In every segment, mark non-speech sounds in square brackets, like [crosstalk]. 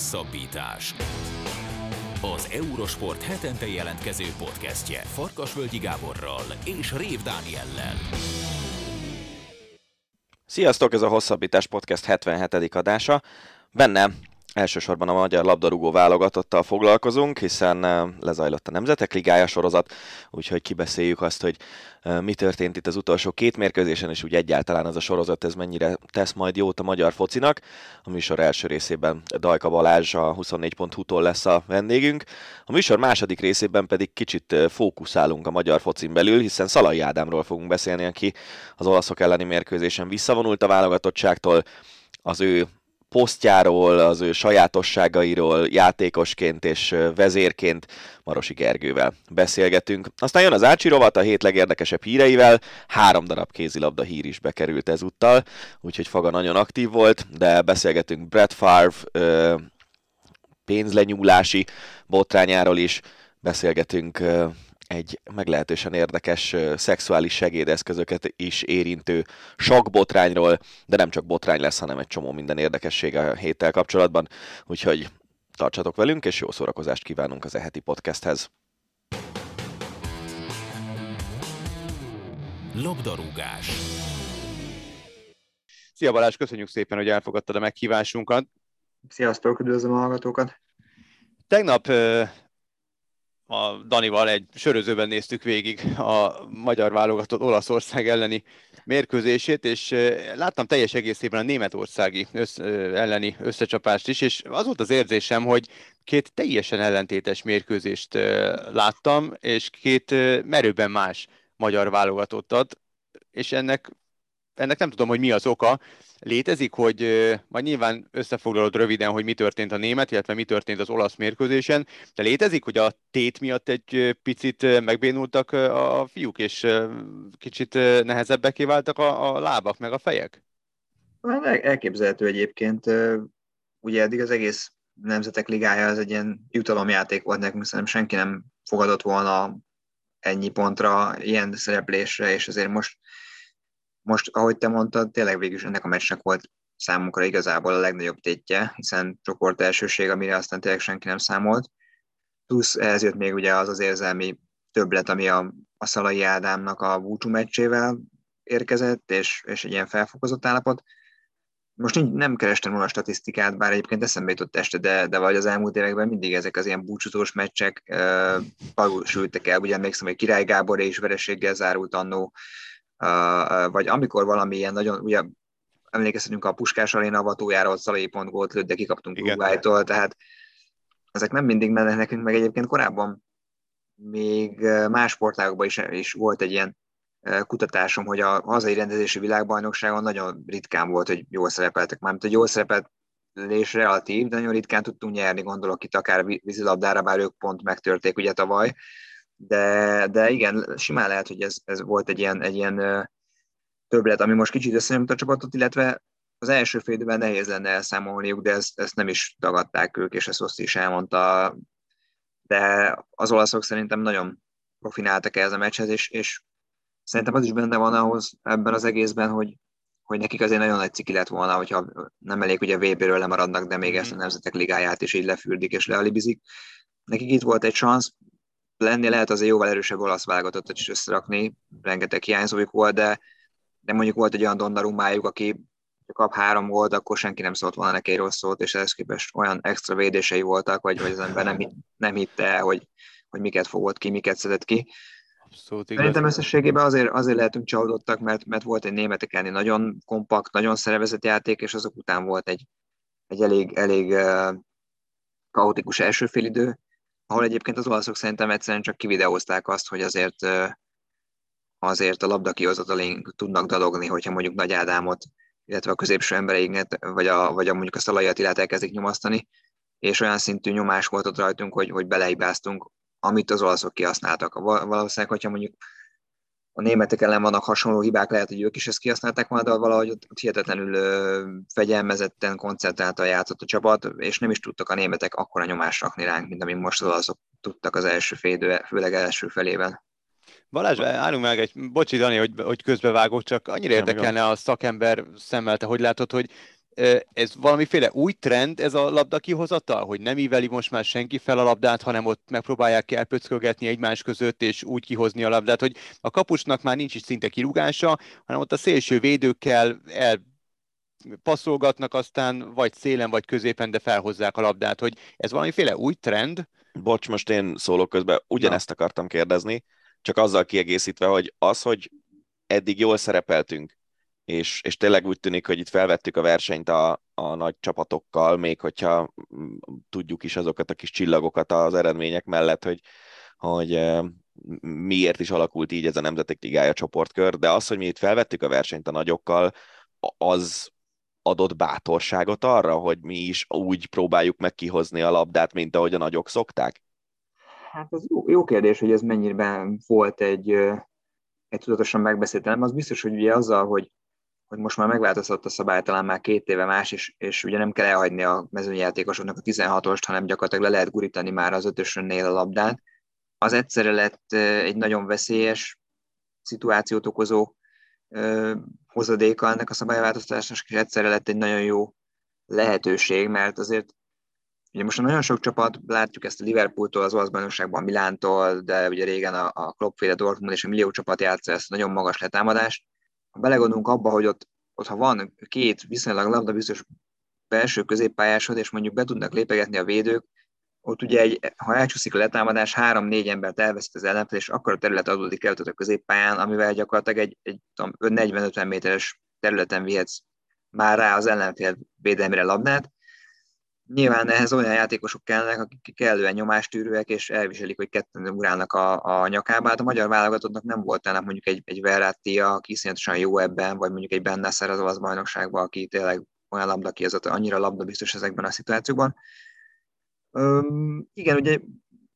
Hosszabbítás. Az Eurosport hetente jelentkező podcastje Farkasvölgyi Gáborral és Rév Dániellel. Sziasztok, ez a Hosszabbítás Podcast 77. adása. Benne Elsősorban a magyar labdarúgó válogatottal foglalkozunk, hiszen lezajlott a Nemzetek Ligája sorozat, úgyhogy kibeszéljük azt, hogy mi történt itt az utolsó két mérkőzésen, és úgy egyáltalán ez a sorozat ez mennyire tesz majd jót a magyar focinak. A műsor első részében Dajka Balázs a 24.hu-tól lesz a vendégünk. A műsor második részében pedig kicsit fókuszálunk a magyar focin belül, hiszen Szalai Ádámról fogunk beszélni, aki az olaszok elleni mérkőzésen visszavonult a válogatottságtól, az ő posztjáról, az ő sajátosságairól játékosként és vezérként Marosi Gergővel beszélgetünk. Aztán jön az Ácsi rovat a hét legérdekesebb híreivel, három darab kézilabda hír is bekerült ezúttal, úgyhogy Faga nagyon aktív volt, de beszélgetünk Brett Favre pénzlenyúlási botrányáról is, beszélgetünk egy meglehetősen érdekes szexuális segédeszközöket is érintő sok botrányról, de nem csak botrány lesz, hanem egy csomó minden érdekesség a héttel kapcsolatban, úgyhogy tartsatok velünk, és jó szórakozást kívánunk az eheti podcasthez. Labdarúgás. Szia Balázs, köszönjük szépen, hogy elfogadtad a meghívásunkat. Sziasztok, üdvözlöm a hallgatókat! Tegnap a Danival egy sörözőben néztük végig a magyar válogatott Olaszország elleni mérkőzését, és láttam teljes egészében a németországi össz, elleni összecsapást is, és az volt az érzésem, hogy két teljesen ellentétes mérkőzést láttam, és két merőben más magyar válogatottat, és ennek, ennek nem tudom, hogy mi az oka, létezik, hogy majd nyilván összefoglalod röviden, hogy mi történt a német, illetve mi történt az olasz mérkőzésen, de létezik, hogy a tét miatt egy picit megbénultak a fiúk, és kicsit nehezebbeké váltak a, a lábak, meg a fejek? Elképzelhető egyébként. Ugye eddig az egész Nemzetek Ligája az egy ilyen jutalomjáték volt nekünk, szerintem senki nem fogadott volna ennyi pontra, ilyen szereplésre, és azért most most, ahogy te mondtad, tényleg végül is ennek a meccsnek volt számunkra igazából a legnagyobb tétje, hiszen csoport elsőség, amire aztán tényleg senki nem számolt. Plusz ehhez jött még ugye az az érzelmi többlet, ami a, a Szalai Ádámnak a búcsú meccsével érkezett, és, és egy ilyen felfokozott állapot. Most nem kerestem volna a statisztikát, bár egyébként eszembe jutott este, de, de vagy az elmúlt években mindig ezek az ilyen búcsúzós meccsek valósultak el. Ugye emlékszem, hogy Király Gábor és vereséggel zárult annó vagy amikor valami ilyen nagyon, ugye emlékezhetünk a Puskás Aréna avatójára, ott Szalai pont gólt lőtt, de kikaptunk Uruguay-tól, tehát ezek nem mindig mennek nekünk, meg. Egyébként korábban még más sportágokban is, is volt egy ilyen kutatásom, hogy a hazai rendezési világbajnokságon nagyon ritkán volt, hogy jól szerepeltek. Mármint, hogy jól szerepelés relatív, de nagyon ritkán tudtunk nyerni, gondolok itt akár vízilabdára, bár ők pont megtörték ugye tavaly, de, de igen, simán lehet, hogy ez, ez volt egy ilyen, egy ilyen többlet, ami most kicsit összenyomta a csapatot, illetve az első fél időben nehéz lenne elszámolniuk, de ezt, ezt nem is tagadták ők, és ezt Oszti is elmondta. De az olaszok szerintem nagyon profináltak ehhez a meccshez, és, és szerintem az is benne van ahhoz ebben az egészben, hogy, hogy nekik azért nagyon nagy ciki lett volna, hogyha nem elég, ugye a VB-ről lemaradnak, de még ezt a Nemzetek Ligáját is így lefürdik és lealibizik. Nekik itt volt egy szansz, lenni, lehet azért jóval erősebb olasz válogatottat is összerakni, rengeteg hiányzójuk volt, de, de mondjuk volt egy olyan Donnarumájuk, aki kap három volt, akkor senki nem szólt volna neki egy rossz szót, és ehhez képest olyan extra védései voltak, vagy, vagy az ember nem, nem hitte, hogy, hogy miket fogott ki, miket szedett ki. Abszolút igaz. Szerintem összességében azért, azért lehetünk csalódottak, mert, mert volt egy németek elleni nagyon kompakt, nagyon szervezett játék, és azok után volt egy, egy elég, elég uh, kaotikus első félidő, ahol egyébként az olaszok szerintem egyszerűen csak kivideózták azt, hogy azért azért a labda kihozatalén tudnak dalogni, hogyha mondjuk Nagy Ádámot, illetve a középső embereinket, vagy a, vagy a mondjuk a Szalai Attilát elkezdik nyomasztani, és olyan szintű nyomás volt ott rajtunk, hogy, hogy beleibáztunk, amit az olaszok kihasználtak. Valószínűleg, hogyha mondjuk a németek ellen vannak hasonló hibák, lehet, hogy ők is ezt kihasználták volna, de valahogy ott hihetetlenül fegyelmezetten, koncentráltan játszott a csapat, és nem is tudtak a németek akkora nyomást rakni ránk, mint amit most az olaszok tudtak az első fél főleg első felében. Balázs, állunk meg egy, bocsi Dani, hogy, hogy közbevágok, csak annyira érdekelne a szakember szemmel, te hogy látod, hogy ez valamiféle új trend, ez a labda kihozatal, hogy nem íveli most már senki fel a labdát, hanem ott megpróbálják elpöckögetni egymás között, és úgy kihozni a labdát, hogy a kapusnak már nincs is szinte kirúgása, hanem ott a szélső védőkkel el passzolgatnak, aztán vagy szélen, vagy középen, de felhozzák a labdát, hogy ez valamiféle új trend. Bocs, most én szólok közben, ugyanezt Na. akartam kérdezni, csak azzal kiegészítve, hogy az, hogy eddig jól szerepeltünk, és, és tényleg úgy tűnik, hogy itt felvettük a versenyt a, a nagy csapatokkal, még hogyha mm, tudjuk is azokat a kis csillagokat az eredmények mellett, hogy, hogy miért is alakult így ez a Nemzetek Ligája csoportkör, de az, hogy mi itt felvettük a versenyt a nagyokkal, az adott bátorságot arra, hogy mi is úgy próbáljuk meg kihozni a labdát, mint ahogy a nagyok szokták? Hát ez jó, jó kérdés, hogy ez mennyiben volt egy, egy tudatosan megbeszélt, nem az biztos, hogy ugye azzal, hogy hogy most már megváltozott a szabály, talán már két éve más, és, és ugye nem kell elhagyni a mezőnyjátékosoknak a 16-ost, hanem gyakorlatilag le lehet gurítani már az ötösönnél a labdát. Az egyszerre lett egy nagyon veszélyes szituációt okozó ö, hozadéka ennek a szabályváltoztatásnak, és egyszerre lett egy nagyon jó lehetőség, mert azért ugye most nagyon sok csapat, látjuk ezt a Liverpooltól, az olasz bajnokságban, Milántól, de ugye régen a, a Kloppféle Dortmund és a millió csapat játsza ezt a nagyon magas letámadást, belegondolunk abba, hogy ott, ott ha van két viszonylag labda biztos belső középpályásod, és mondjuk be tudnak lépegetni a védők, ott ugye, egy, ha elcsúszik a letámadás, három-négy embert elveszít az ellenfél, és akkor a terület adódik el a középpályán, amivel gyakorlatilag egy, egy 40-50 méteres területen vihetsz már rá az ellenfél védelmére labdát, Nyilván ehhez olyan játékosok kellnek, akik kellően nyomástűrőek, és elviselik, hogy ketten ugrálnak a, a nyakába. Hát a magyar válogatottnak nem volt ennek mondjuk egy, egy Verratti, aki iszonyatosan jó ebben, vagy mondjuk egy Bennasser az olasz bajnokságban, aki tényleg olyan labda ki, az annyira labda biztos ezekben a szituációkban. Üm, igen, ugye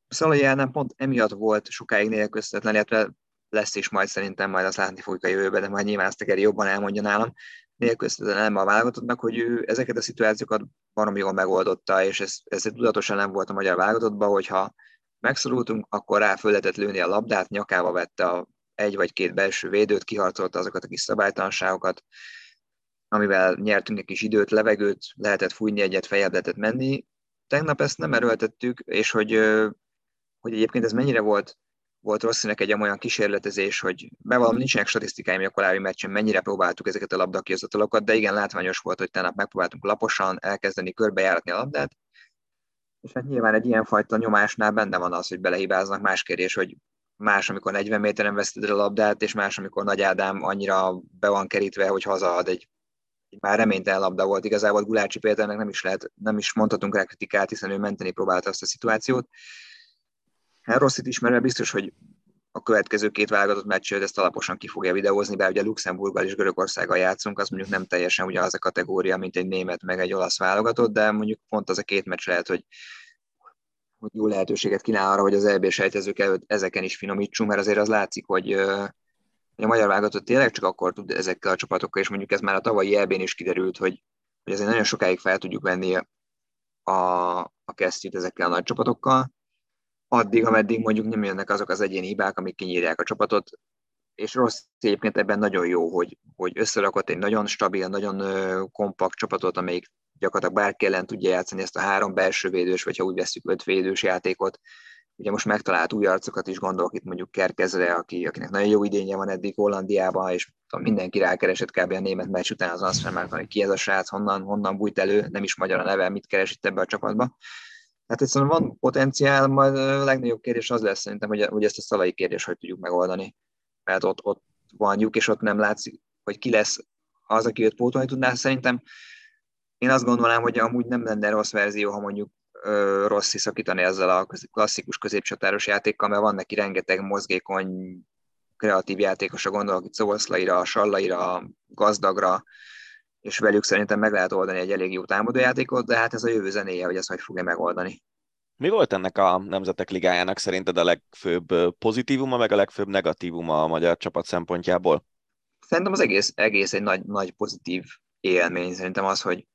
Szalai nem pont emiatt volt sokáig nélkülözhetetlen, illetve lesz is majd szerintem, majd azt látni fogjuk a jövőben, de majd nyilván ezt jobban elmondja nálam nélkülözhetetlen a válogatottnak, hogy ő ezeket a szituációkat baromi jól megoldotta, és ez, ez tudatosan nem volt a magyar válogatottban, hogyha megszorultunk, akkor rá föl lehetett lőni a labdát, nyakába vette a egy vagy két belső védőt, kiharcolta azokat a kis szabálytalanságokat, amivel nyertünk egy kis időt, levegőt, lehetett fújni egyet, fejebb lehetett menni. Tegnap ezt nem erőltettük, és hogy, hogy egyébként ez mennyire volt volt Rosszinek egy olyan kísérletezés, hogy bevallom, nincsenek statisztikáim a korábbi meccsen, mennyire próbáltuk ezeket a labdakihozatalokat, de igen, látványos volt, hogy tegnap megpróbáltunk laposan elkezdeni körbejáratni a labdát, és hát nyilván egy ilyenfajta nyomásnál benne van az, hogy belehibáznak. Más kérdés, hogy más, amikor 40 méteren veszted a labdát, és más, amikor Nagy Ádám annyira be van kerítve, hogy hazaad egy, egy már reménytelen labda volt. Igazából Gulácsi Péternek nem is lehet, nem is mondhatunk rá kritikát, hiszen ő menteni próbálta azt a szituációt. Hát Rosszit ismerve biztos, hogy a következő két válogatott meccsőt ezt alaposan ki fogja videózni, bár ugye Luxemburggal és Görögországgal játszunk, az mondjuk nem teljesen ugyanaz a kategória, mint egy német meg egy olasz válogatott, de mondjuk pont az a két meccs lehet, hogy, hogy jó lehetőséget kínál arra, hogy az EB sejtezők előtt ezeken is finomítsunk, mert azért az látszik, hogy a magyar válogatott tényleg csak akkor tud ezekkel a csapatokkal, és mondjuk ez már a tavalyi EB-n is kiderült, hogy, hogy azért nagyon sokáig fel tudjuk venni a, a kesztyűt ezekkel a nagy csapatokkal, addig, ameddig mondjuk nem jönnek azok az egyéni hibák, amik kinyírják a csapatot, és rossz egyébként ebben nagyon jó, hogy, hogy összerakott egy nagyon stabil, nagyon kompakt csapatot, amelyik gyakorlatilag bárki ellen tudja játszani ezt a három belső védős, vagy ha úgy veszük öt védős játékot. Ugye most megtalált új arcokat is, gondolok itt mondjuk Kerkezre, aki, akinek nagyon jó idénye van eddig Hollandiában, és tudom, mindenki rákeresett kb. a német meccs után az azt hogy ki ez a srác, honnan, honnan bújt elő, nem is magyar a neve, mit keresett ebbe a csapatba. Hát egyszerűen van potenciál, majd a legnagyobb kérdés az lesz szerintem, hogy, hogy ezt a szalai kérdés hogy tudjuk megoldani. Mert ott, ott van lyuk, és ott nem látszik, hogy ki lesz az, aki őt pótolni tudná. Szerintem én azt gondolnám, hogy amúgy nem lenne rossz verzió, ha mondjuk ö, rossz szakítani ezzel a klasszikus középcsatáros játékkal, mert van neki rengeteg mozgékony, kreatív játékos, a gondolok itt Szoboszlaira, Sallaira, Gazdagra, és velük szerintem meg lehet oldani egy elég jó támadójátékot, de hát ez a jövő zenéje, hogy ezt hogy fogja megoldani. Mi volt ennek a Nemzetek Ligájának szerinted a legfőbb pozitívuma, meg a legfőbb negatívuma a magyar csapat szempontjából? Szerintem az egész, egész egy nagy, nagy pozitív élmény. Szerintem az, hogy,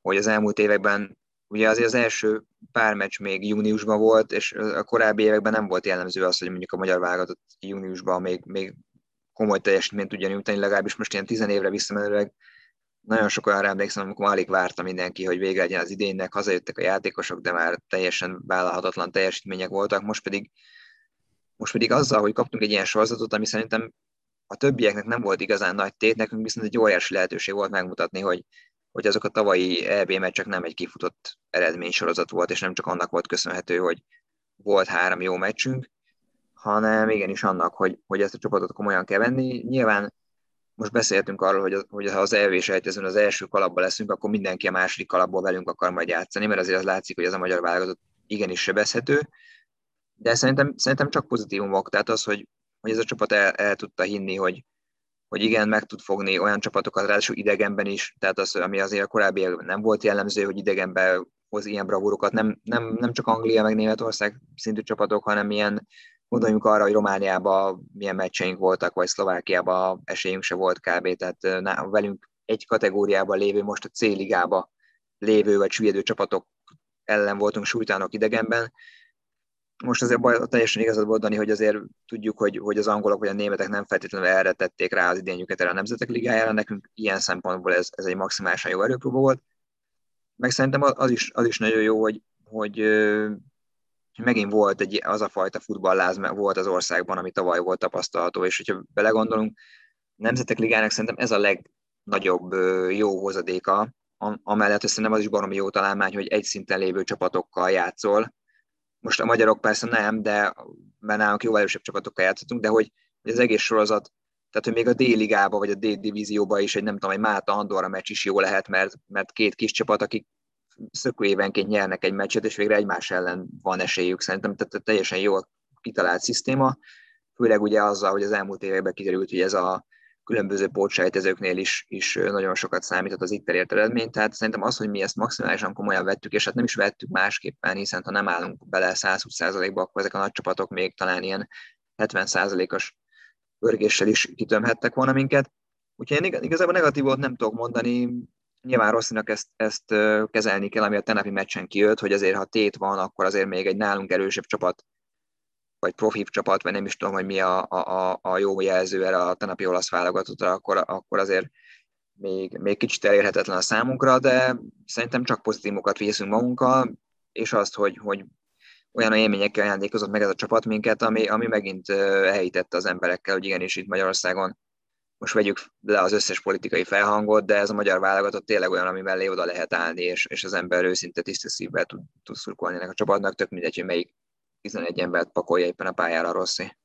hogy az elmúlt években, ugye azért az első pár meccs még júniusban volt, és a korábbi években nem volt jellemző az, hogy mondjuk a magyar válogatott júniusban még, még komoly teljesítményt tudja nyújtani, legalábbis most ilyen tizen évre visszamenőleg nagyon sok olyan emlékszem, amikor alig várta mindenki, hogy vége legyen az idénynek, hazajöttek a játékosok, de már teljesen vállalhatatlan teljesítmények voltak, most pedig, most pedig azzal, hogy kaptunk egy ilyen sorozatot, ami szerintem a többieknek nem volt igazán nagy tét, nekünk viszont egy óriási lehetőség volt megmutatni, hogy, hogy azok a tavalyi EB meccsek nem egy kifutott eredménysorozat volt, és nem csak annak volt köszönhető, hogy volt három jó meccsünk, hanem igenis annak, hogy, hogy ezt a csapatot komolyan kell venni. Nyilván most beszéltünk arról, hogy, hogy ha az EV sejtezőn az első kalapban leszünk, akkor mindenki a második kalapból velünk akar majd játszani, mert azért az látszik, hogy ez a magyar válogatott igenis sebezhető. De szerintem, szerintem csak pozitívumok, tehát az, hogy, hogy ez a csapat el, el tudta hinni, hogy, hogy igen, meg tud fogni olyan csapatokat, ráadásul idegenben is, tehát az, ami azért a korábbi nem volt jellemző, hogy idegenben hoz ilyen bravúrokat, nem, nem, nem csak Anglia meg Németország szintű csapatok, hanem ilyen Gondoljunk arra, hogy Romániában milyen meccseink voltak, vagy Szlovákiában esélyünk se volt kb. Tehát na, velünk egy kategóriában lévő, most a C-ligába lévő vagy süllyedő csapatok ellen voltunk súlytánok idegenben. Most azért baj, teljesen igazad volt, Dani, hogy azért tudjuk, hogy, hogy az angolok vagy a németek nem feltétlenül erre tették rá az idényüket erre a Nemzetek Ligájára, nekünk ilyen szempontból ez, ez egy maximálisan jó erőpróba volt. Meg szerintem az is, az is nagyon jó, hogy, hogy megint volt egy, az a fajta futballáz volt az országban, ami tavaly volt tapasztalható, és hogyha belegondolunk, Nemzetek Ligának szerintem ez a legnagyobb jó hozadéka, amellett hogy szerintem az is baromi jó találmány, hogy egy szinten lévő csapatokkal játszol. Most a magyarok persze nem, de mert nálunk jó erősebb csapatokkal játszhatunk, de hogy az egész sorozat, tehát hogy még a D-ligába vagy a D-divízióba is egy nem tudom, egy Máta Andorra meccs is jó lehet, mert, mert két kis csapat, akik szökő évenként nyernek egy meccset, és végre egymás ellen van esélyük. Szerintem tehát teljesen jó kitalált szisztéma, főleg ugye azzal, hogy az elmúlt években kiderült, hogy ez a különböző pótsejtezőknél is, is nagyon sokat számított az itt elért eredmény, tehát szerintem az, hogy mi ezt maximálisan komolyan vettük, és hát nem is vettük másképpen, hiszen ha nem állunk bele 120%-ba, akkor ezek a nagy csapatok még talán ilyen 70%-os örgéssel is kitömhettek volna minket. Úgyhogy én igazából negatívot nem tudok mondani, nyilván Rosszinak ezt, ezt kezelni kell, ami a tenapi meccsen kijött, hogy azért ha tét van, akkor azért még egy nálunk erősebb csapat, vagy profi csapat, vagy nem is tudom, hogy mi a, a, a jó jelző erre a tenapi olasz válogatottra, akkor, akkor azért még, még kicsit elérhetetlen a számunkra, de szerintem csak pozitívokat viszünk magunkkal, és azt, hogy, hogy olyan élményekkel ajándékozott meg ez a csapat minket, ami, ami megint helyítette az emberekkel, hogy igenis itt Magyarországon most vegyük le az összes politikai felhangot, de ez a magyar válogatott tényleg olyan, ami mellé oda lehet állni, és, és az ember őszinte tiszta szívvel tud, tud szurkolni ennek a csapatnak, tök mindegy, hogy melyik 11 embert pakolja éppen a pályára a.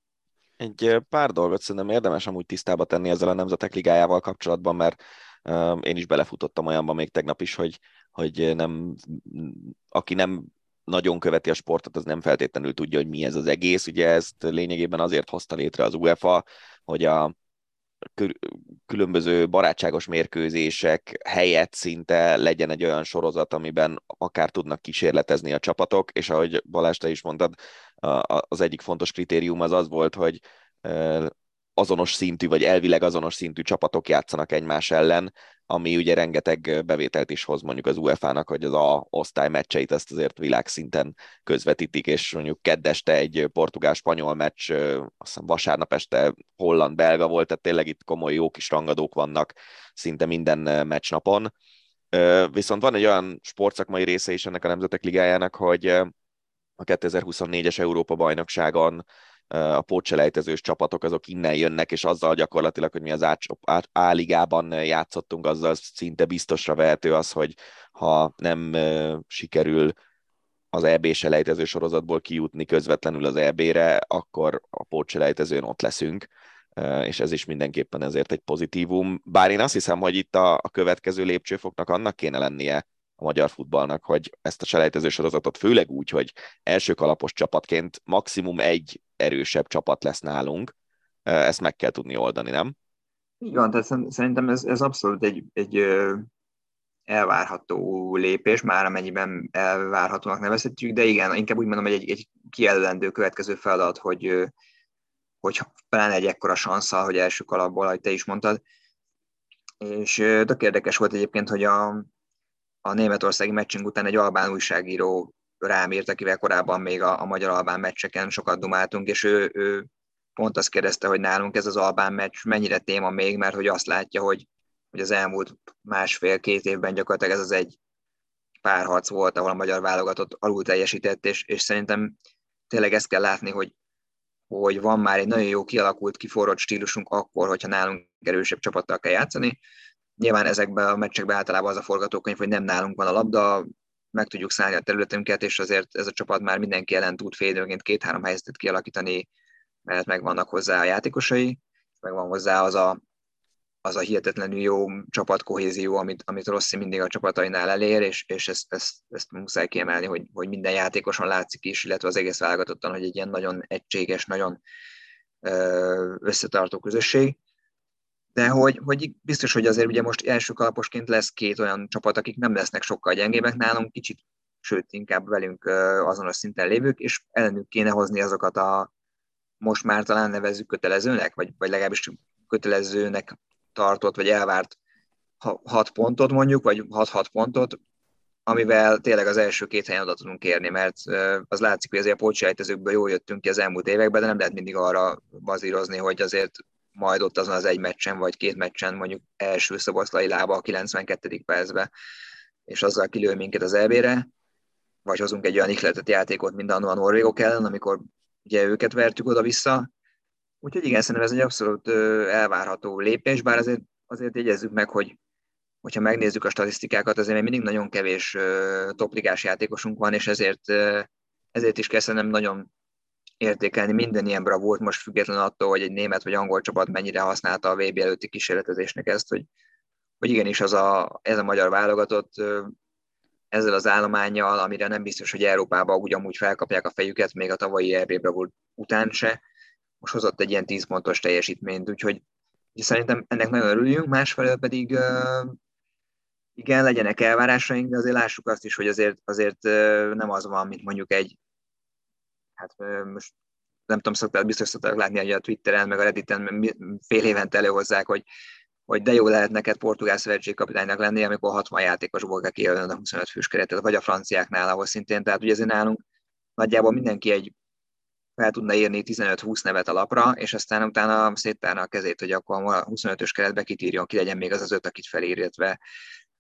Egy pár dolgot szerintem érdemes amúgy tisztába tenni ezzel a Nemzetek Ligájával kapcsolatban, mert én is belefutottam olyanba még tegnap is, hogy, hogy nem, aki nem nagyon követi a sportot, az nem feltétlenül tudja, hogy mi ez az egész. Ugye ezt lényegében azért hozta létre az UEFA, hogy a, különböző barátságos mérkőzések helyett szinte legyen egy olyan sorozat, amiben akár tudnak kísérletezni a csapatok, és ahogy Balázs te is mondtad, az egyik fontos kritérium az az volt, hogy azonos szintű, vagy elvileg azonos szintű csapatok játszanak egymás ellen, ami ugye rengeteg bevételt is hoz mondjuk az UEFA-nak, hogy az A osztály meccseit ezt azért világszinten közvetítik, és mondjuk keddeste egy portugál-spanyol meccs, azt hiszem vasárnap este holland-belga volt, tehát tényleg itt komoly jó kis rangadók vannak szinte minden meccsnapon. Viszont van egy olyan sportszakmai része is ennek a Nemzetek Ligájának, hogy a 2024-es Európa bajnokságon a pótselejtezős csapatok azok innen jönnek, és azzal gyakorlatilag, hogy mi az A-ligában játszottunk, azzal szinte biztosra vehető az, hogy ha nem sikerül az EB selejtező sorozatból kijutni közvetlenül az EB-re, akkor a pótselejtezőn ott leszünk, és ez is mindenképpen ezért egy pozitívum. Bár én azt hiszem, hogy itt a, a következő lépcsőfoknak annak kéne lennie, magyar futballnak, hogy ezt a selejtező sorozatot főleg úgy, hogy első kalapos csapatként maximum egy erősebb csapat lesz nálunk, ezt meg kell tudni oldani, nem? Így van, tehát szerintem ez, ez abszolút egy, egy elvárható lépés, már amennyiben elvárhatónak nevezhetjük, de igen, inkább úgy mondom, hogy egy, egy kijelölendő következő feladat, hogy, hogy pláne egy ekkora sanszal, hogy első kalapból, ahogy te is mondtad, és tök érdekes volt egyébként, hogy a, a németországi meccsünk után egy albán újságíró rám írt, akivel korábban még a, a magyar-albán meccseken sokat dumáltunk, és ő, ő pont azt kérdezte, hogy nálunk ez az albán meccs mennyire téma még, mert hogy azt látja, hogy hogy az elmúlt másfél-két évben gyakorlatilag ez az egy párharc volt, ahol a magyar válogatott alul teljesített, és, és szerintem tényleg ezt kell látni, hogy, hogy van már egy nagyon jó kialakult, kiforrott stílusunk akkor, hogyha nálunk erősebb csapattal kell játszani. Nyilván ezekben a meccsekben általában az a forgatókönyv, hogy nem nálunk van a labda, meg tudjuk szállni a területünket, és azért ez a csapat már mindenki ellen tud félidőként két-három helyzetet kialakítani, mert megvannak hozzá a játékosai, megvan hozzá az a, az a hihetetlenül jó csapatkohézió, amit, amit Rossi mindig a csapatainál elér, és, és ezt, ezt, ezt muszáj kiemelni, hogy, hogy minden játékoson látszik is, illetve az egész válogatottan, hogy egy ilyen nagyon egységes, nagyon összetartó közösség. De hogy, hogy biztos, hogy azért ugye most első kalaposként lesz két olyan csapat, akik nem lesznek sokkal gyengébbek nálunk, kicsit, sőt, inkább velünk azonos szinten lévők, és ellenük kéne hozni azokat a most már talán nevezzük kötelezőnek, vagy, vagy legalábbis kötelezőnek tartott, vagy elvárt hat pontot mondjuk, vagy 6-6 pontot, amivel tényleg az első két helyen oda tudunk érni, mert az látszik, hogy azért a pótsejtezőkből jól jöttünk ki az elmúlt években, de nem lehet mindig arra bazírozni, hogy azért majd ott azon az egy meccsen, vagy két meccsen mondjuk első szoboszlai lába a 92. percbe, és azzal kilő minket az EB-re, vagy hozunk egy olyan ihletet játékot, mint annó a norvégok ellen, amikor ugye őket vertük oda-vissza. Úgyhogy igen, szerintem ez egy abszolút elvárható lépés, bár azért, azért jegyezzük meg, hogy hogyha megnézzük a statisztikákat, azért még mindig nagyon kevés topligás játékosunk van, és ezért, ezért is kell szerintem nagyon értékelni. Minden ilyen bravúrt, most független attól, hogy egy német vagy angol csapat mennyire használta a VB előtti kísérletezésnek ezt, hogy, hogy igenis az a, ez a magyar válogatott ezzel az állományjal, amire nem biztos, hogy Európában ugyanúgy felkapják a fejüket, még a tavalyi EB bravúr után se, most hozott egy ilyen 10 pontos teljesítményt, úgyhogy szerintem ennek nagyon örüljünk, másfelől pedig igen, legyenek elvárásaink, de azért lássuk azt is, hogy azért, azért nem az van, mint mondjuk egy hát most nem tudom, szoktál, biztos szokták látni, hogy a Twitteren, meg a Redditen fél évente előhozzák, hogy, hogy de jó lehet neked portugál szövetségkapitánynak lenni, amikor 60 játékosból kell kijönni a 25 fős keretet, vagy a franciáknál, ahol szintén, tehát ugye ezért nálunk nagyjából mindenki egy fel tudna írni 15-20 nevet a lapra, és aztán utána széttárna a kezét, hogy akkor a 25-ös keretbe kitírjon, ki legyen még az az öt, akit felír,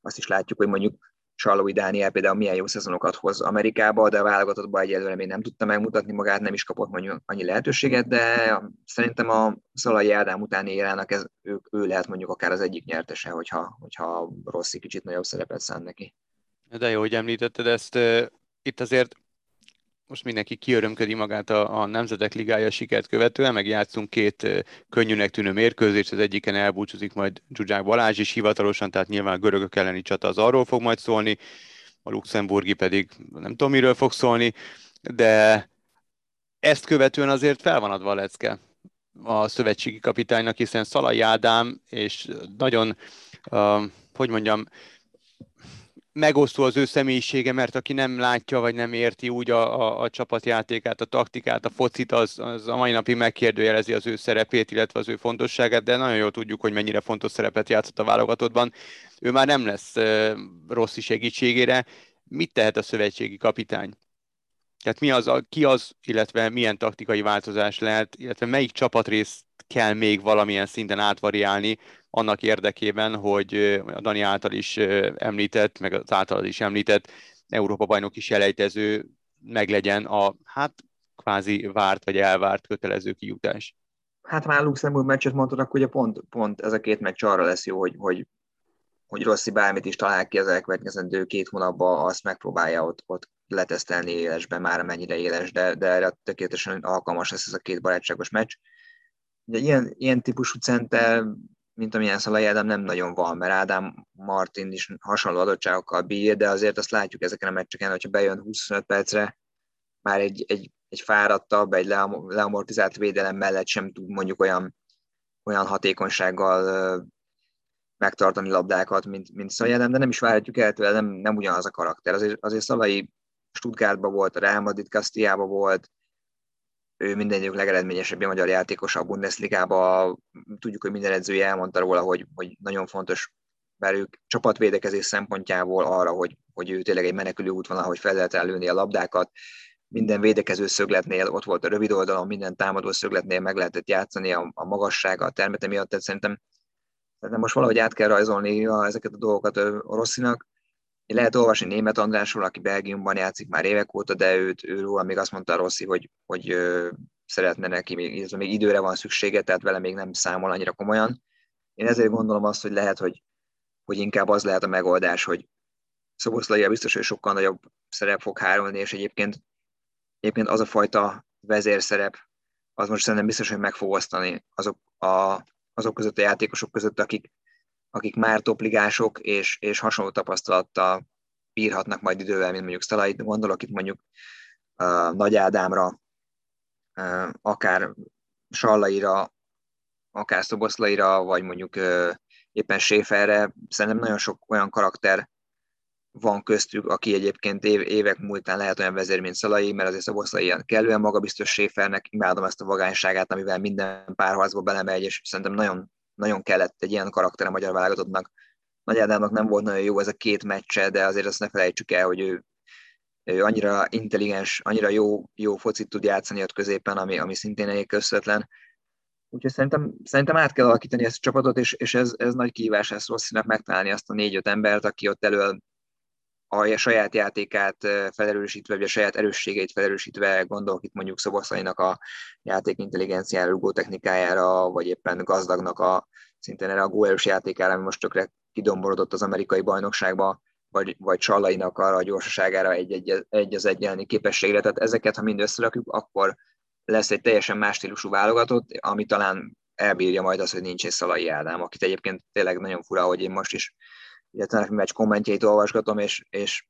azt is látjuk, hogy mondjuk Salói Dániel például milyen jó szezonokat hoz Amerikába, de a válogatottban egyelőre még nem tudta megmutatni magát, nem is kapott mondjuk annyi lehetőséget, de szerintem a Szalai Ádám utáni érának ez, ő, ő lehet mondjuk akár az egyik nyertese, hogyha, hogyha Rossi kicsit nagyobb szerepet szán neki. De jó, hogy említetted ezt. Itt azért most mindenki kiörömködi magát a, a Nemzetek Ligája sikert követően, meg játszunk két könnyűnek tűnő mérkőzést, az egyiken elbúcsúzik majd Zsuzsák Balázs is hivatalosan, tehát nyilván a görögök elleni csata az arról fog majd szólni, a luxemburgi pedig nem tudom miről fog szólni, de ezt követően azért fel van adva a lecke a szövetségi kapitánynak, hiszen Szalai Ádám és nagyon, uh, hogy mondjam, megosztó az ő személyisége, mert aki nem látja, vagy nem érti úgy a, a, a csapatjátékát, a taktikát, a focit, az, az a mai napig megkérdőjelezi az ő szerepét, illetve az ő fontosságát, de nagyon jól tudjuk, hogy mennyire fontos szerepet játszott a válogatottban. Ő már nem lesz uh, rossz segítségére. Mit tehet a szövetségi kapitány? Tehát mi az, ki az, illetve milyen taktikai változás lehet, illetve melyik csapatrészt kell még valamilyen szinten átvariálni, annak érdekében, hogy a Dani által is említett, meg az által is említett Európa bajnok is elejtező meglegyen a hát kvázi várt vagy elvárt kötelező kijutás. Hát már Luxemburg meccset mondtad, akkor ugye pont, pont ez a két meccs arra lesz jó, hogy, hogy, hogy Rossi bármit is talál ki az elkövetkezendő két hónapban, azt megpróbálja ott, ott letesztelni élesben, már mennyire éles, de, de erre tökéletesen alkalmas lesz ez a két barátságos meccs. Ugye ilyen, ilyen típusú center mint amilyen Szalai Ádám nem nagyon van, mert Ádám Martin is hasonló adottságokkal bír, de azért azt látjuk ezeken a meccseken, hogyha bejön 25 percre, már egy, egy, egy fáradtabb, egy leamortizált védelem mellett sem tud mondjuk olyan, olyan hatékonysággal megtartani labdákat, mint, mint Szalai de nem is várhatjuk el tőle, nem, nem ugyanaz a karakter. Azért, azért Szalai Stuttgartban volt, Real Madrid Castilla-ba volt, ő minden idők legeredményesebb a magyar játékos a Bundesligába. Tudjuk, hogy minden edzője elmondta róla, hogy, hogy nagyon fontos bár ők csapatvédekezés szempontjából arra, hogy, hogy ő tényleg egy menekülő útvonal, hogy fel lehet előni a labdákat, minden védekező szögletnél ott volt a rövid oldalon, minden támadó szögletnél meg lehetett játszani a, a magassága, a termete miatt, tehát szerintem Tehát most valahogy át kell rajzolni ezeket a dolgokat a Rosszinak. Lehet olvasni német Andrásról, aki Belgiumban játszik már évek óta, de őt, őről még azt mondta Rossi, hogy, hogy szeretne neki, még, még időre van szüksége, tehát vele még nem számol annyira komolyan. Én ezért gondolom azt, hogy lehet, hogy, hogy inkább az lehet a megoldás, hogy Szoboszlaia biztos, hogy sokkal nagyobb szerep fog hárulni, és egyébként, egyébként az a fajta vezérszerep, az most szerintem biztos, hogy meg fog osztani azok, a, azok között a játékosok között, akik, akik már topligások és, és hasonló tapasztalattal bírhatnak majd idővel, mint mondjuk Szalai, gondolok itt mondjuk uh, Nagy Ádámra, uh, akár Sallaira, akár Szoboszlaira, vagy mondjuk uh, éppen Séferre. Szerintem nagyon sok olyan karakter van köztük, aki egyébként év, évek múltán lehet olyan vezér, mint Szalai, mert azért Szoboszlai ilyen kellően magabiztos Séfernek, imádom ezt a vagányságát, amivel minden párharcba belemegy, és szerintem nagyon, nagyon kellett egy ilyen karakter a magyar válogatottnak. Nagy Ádámnak nem volt nagyon jó ez a két meccse, de azért azt ne felejtsük el, hogy ő, ő annyira intelligens, annyira jó, jó focit tud játszani ott középen, ami, ami szintén egy közvetlen. Úgyhogy szerintem, szerintem át kell alakítani ezt a csapatot, és, és ez, ez nagy kihívás lesz Rosszinak megtalálni azt a négy-öt embert, aki ott elől a saját játékát felerősítve, vagy a saját erősségeit felerősítve, gondolok itt mondjuk Szoboszlainak a játék intelligenciára, rugó technikájára, vagy éppen gazdagnak a szintén erre a góerős játékára, ami most tökre kidomborodott az amerikai bajnokságba, vagy, vagy Csallainak arra a gyorsaságára egy, egy, egy az egyenlni képességre. Tehát ezeket, ha mind összerakjuk, akkor lesz egy teljesen más stílusú válogatott, ami talán elbírja majd az, hogy nincs egy Szalai Ádám, akit egyébként tényleg nagyon fura, hogy én most is illetve a meccs kommentjeit olvasgatom, és, és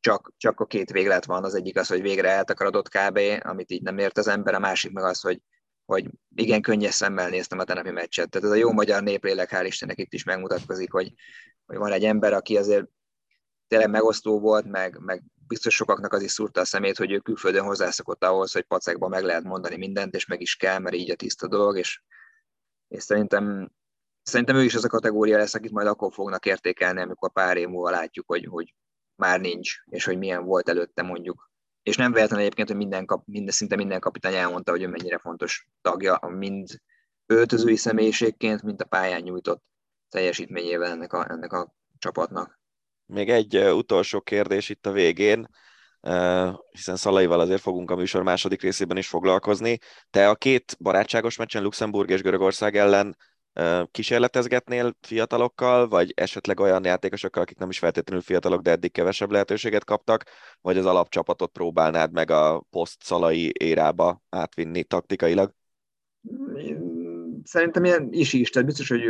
csak, csak a két véglet van, az egyik az, hogy végre eltakarodott kb., amit így nem ért az ember, a másik meg az, hogy, hogy igen, könnyes szemmel néztem a tenepi meccset. Tehát ez a jó magyar néplélek, hál' Istennek itt is megmutatkozik, hogy, hogy van egy ember, aki azért tényleg megosztó volt, meg, meg biztos sokaknak az is szúrta a szemét, hogy ő külföldön hozzászokott ahhoz, hogy pacekban meg lehet mondani mindent, és meg is kell, mert így a tiszta dolog, és, és szerintem Szerintem ő is az a kategória lesz, akit majd akkor fognak értékelni, amikor pár év múlva látjuk, hogy, hogy már nincs, és hogy milyen volt előtte mondjuk. És nem véletlen egyébként, hogy minden, kap, minden, szinte minden kapitány elmondta, hogy ő mennyire fontos tagja, mind öltözői személyiségként, mint a pályán nyújtott teljesítményével ennek a, ennek a csapatnak. Még egy utolsó kérdés itt a végén, hiszen Szalaival azért fogunk a műsor második részében is foglalkozni. Te a két barátságos meccsen Luxemburg és Görögország ellen kísérletezgetnél fiatalokkal, vagy esetleg olyan játékosokkal, akik nem is feltétlenül fiatalok, de eddig kevesebb lehetőséget kaptak, vagy az alapcsapatot próbálnád meg a poszt-szalai érába átvinni taktikailag? Szerintem ilyen is is, tehát biztos, hogy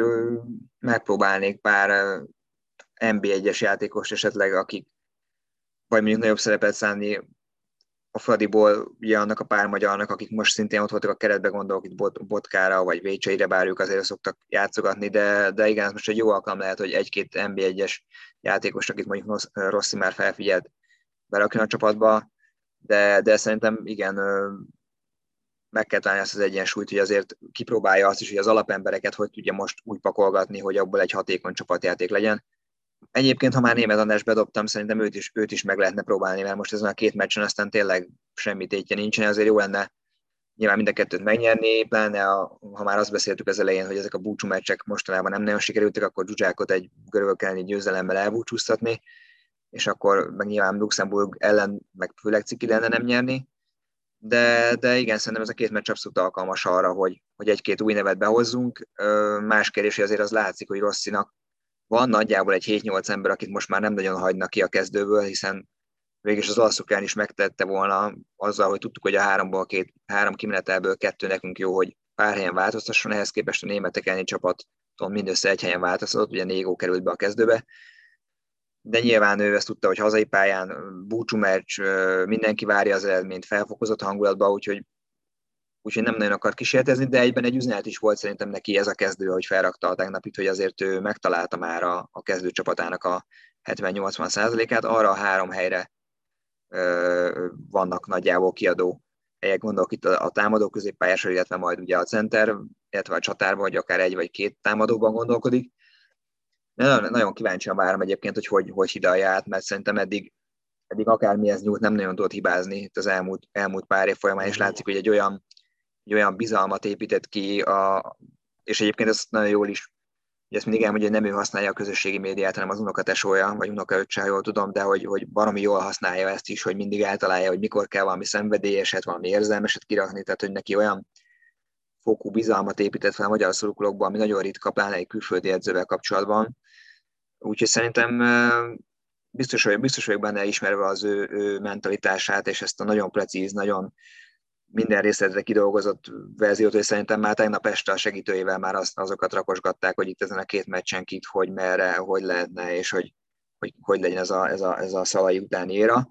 megpróbálnék pár NB1-es játékos esetleg, akik vagy mondjuk nagyobb szerepet szánni a Fradiból ugye annak a pár magyarnak, akik most szintén ott voltak a keretbe, gondolok itt Bot, Botkára vagy Vécseire, bár ők azért szoktak játszogatni, de, de igen, ez most egy jó alkalom lehet, hogy egy-két NB1-es játékos, akit mondjuk Rossi már felfigyelt, berakjon a csapatba, de, de szerintem igen, meg kell találni azt az egyensúlyt, hogy azért kipróbálja azt is, hogy az alapembereket hogy tudja most úgy pakolgatni, hogy abból egy hatékony csapatjáték legyen, Egyébként, ha már német András bedobtam, szerintem őt is, őt is meg lehetne próbálni, mert most ezen a két meccsen aztán tényleg semmi tétje nincsen, azért jó lenne nyilván mind a kettőt megnyerni, pláne a, ha már azt beszéltük az elején, hogy ezek a búcsú meccsek mostanában nem nagyon sikerültek, akkor Zsuzsákot egy görögök elleni győzelemmel elbúcsúztatni, és akkor meg nyilván Luxemburg ellen meg főleg ciki lenne nem nyerni, de, de igen, szerintem ez a két meccs abszolút alkalmas arra, hogy, hogy egy-két új nevet behozzunk. Más kérdés, hogy azért az látszik, hogy Rosszinak van nagyjából egy 7-8 ember, akit most már nem nagyon hagynak ki a kezdőből, hiszen végül az alaszokán is megtette volna azzal, hogy tudtuk, hogy a háromból két, három kimenetelből kettő nekünk jó, hogy pár helyen változtasson, ehhez képest a németek elleni csapaton mindössze egy helyen változtatott, ugye Négó került be a kezdőbe, de nyilván ő ezt tudta, hogy hazai pályán búcsú meccs, mindenki várja az eredményt felfokozott hangulatba, úgyhogy úgyhogy nem nagyon akart kísérletezni, de egyben egy üzenet is volt szerintem neki ez a kezdő, hogy felrakta a tegnapit, hogy azért ő megtalálta már a, a kezdő csapatának a 70-80 százalékát, arra a három helyre ö, vannak nagyjából kiadó helyek, gondolok itt a, a támadó középpályásra, illetve majd ugye a center, illetve a csatárban, vagy akár egy vagy két támadóban gondolkodik. Nagyon, nagyon kíváncsian várom egyébként, hogy hogy, hogy hidalja át, mert szerintem eddig, eddig akármihez nyújt, nem nagyon tudott hibázni itt az elmúlt, elmúlt pár év folyamán, és látszik, hogy egy olyan egy olyan bizalmat épített ki, a, és egyébként ezt nagyon jól is ezt mindig elmondja, hogy nem ő használja a közösségi médiát, hanem az unokatesója, vagy unokaöccse, jól tudom, de hogy, hogy baromi jól használja ezt is, hogy mindig eltalálja, hogy mikor kell valami szenvedélyeset, valami érzelmeset kirakni, tehát hogy neki olyan fokú bizalmat épített fel a magyar szurkolókba, ami nagyon ritka, pláne egy külföldi edzővel kapcsolatban. Úgyhogy szerintem biztos vagyok, biztos vagyok benne ismerve az ő, ő mentalitását, és ezt a nagyon precíz, nagyon minden részletre kidolgozott verziót, hogy szerintem már tegnap este a segítőjével már azt, azokat rakosgatták, hogy itt ezen a két meccsen kit, hogy merre, hogy lehetne, és hogy hogy, hogy legyen ez a, ez a, ez a szalai utáni éra.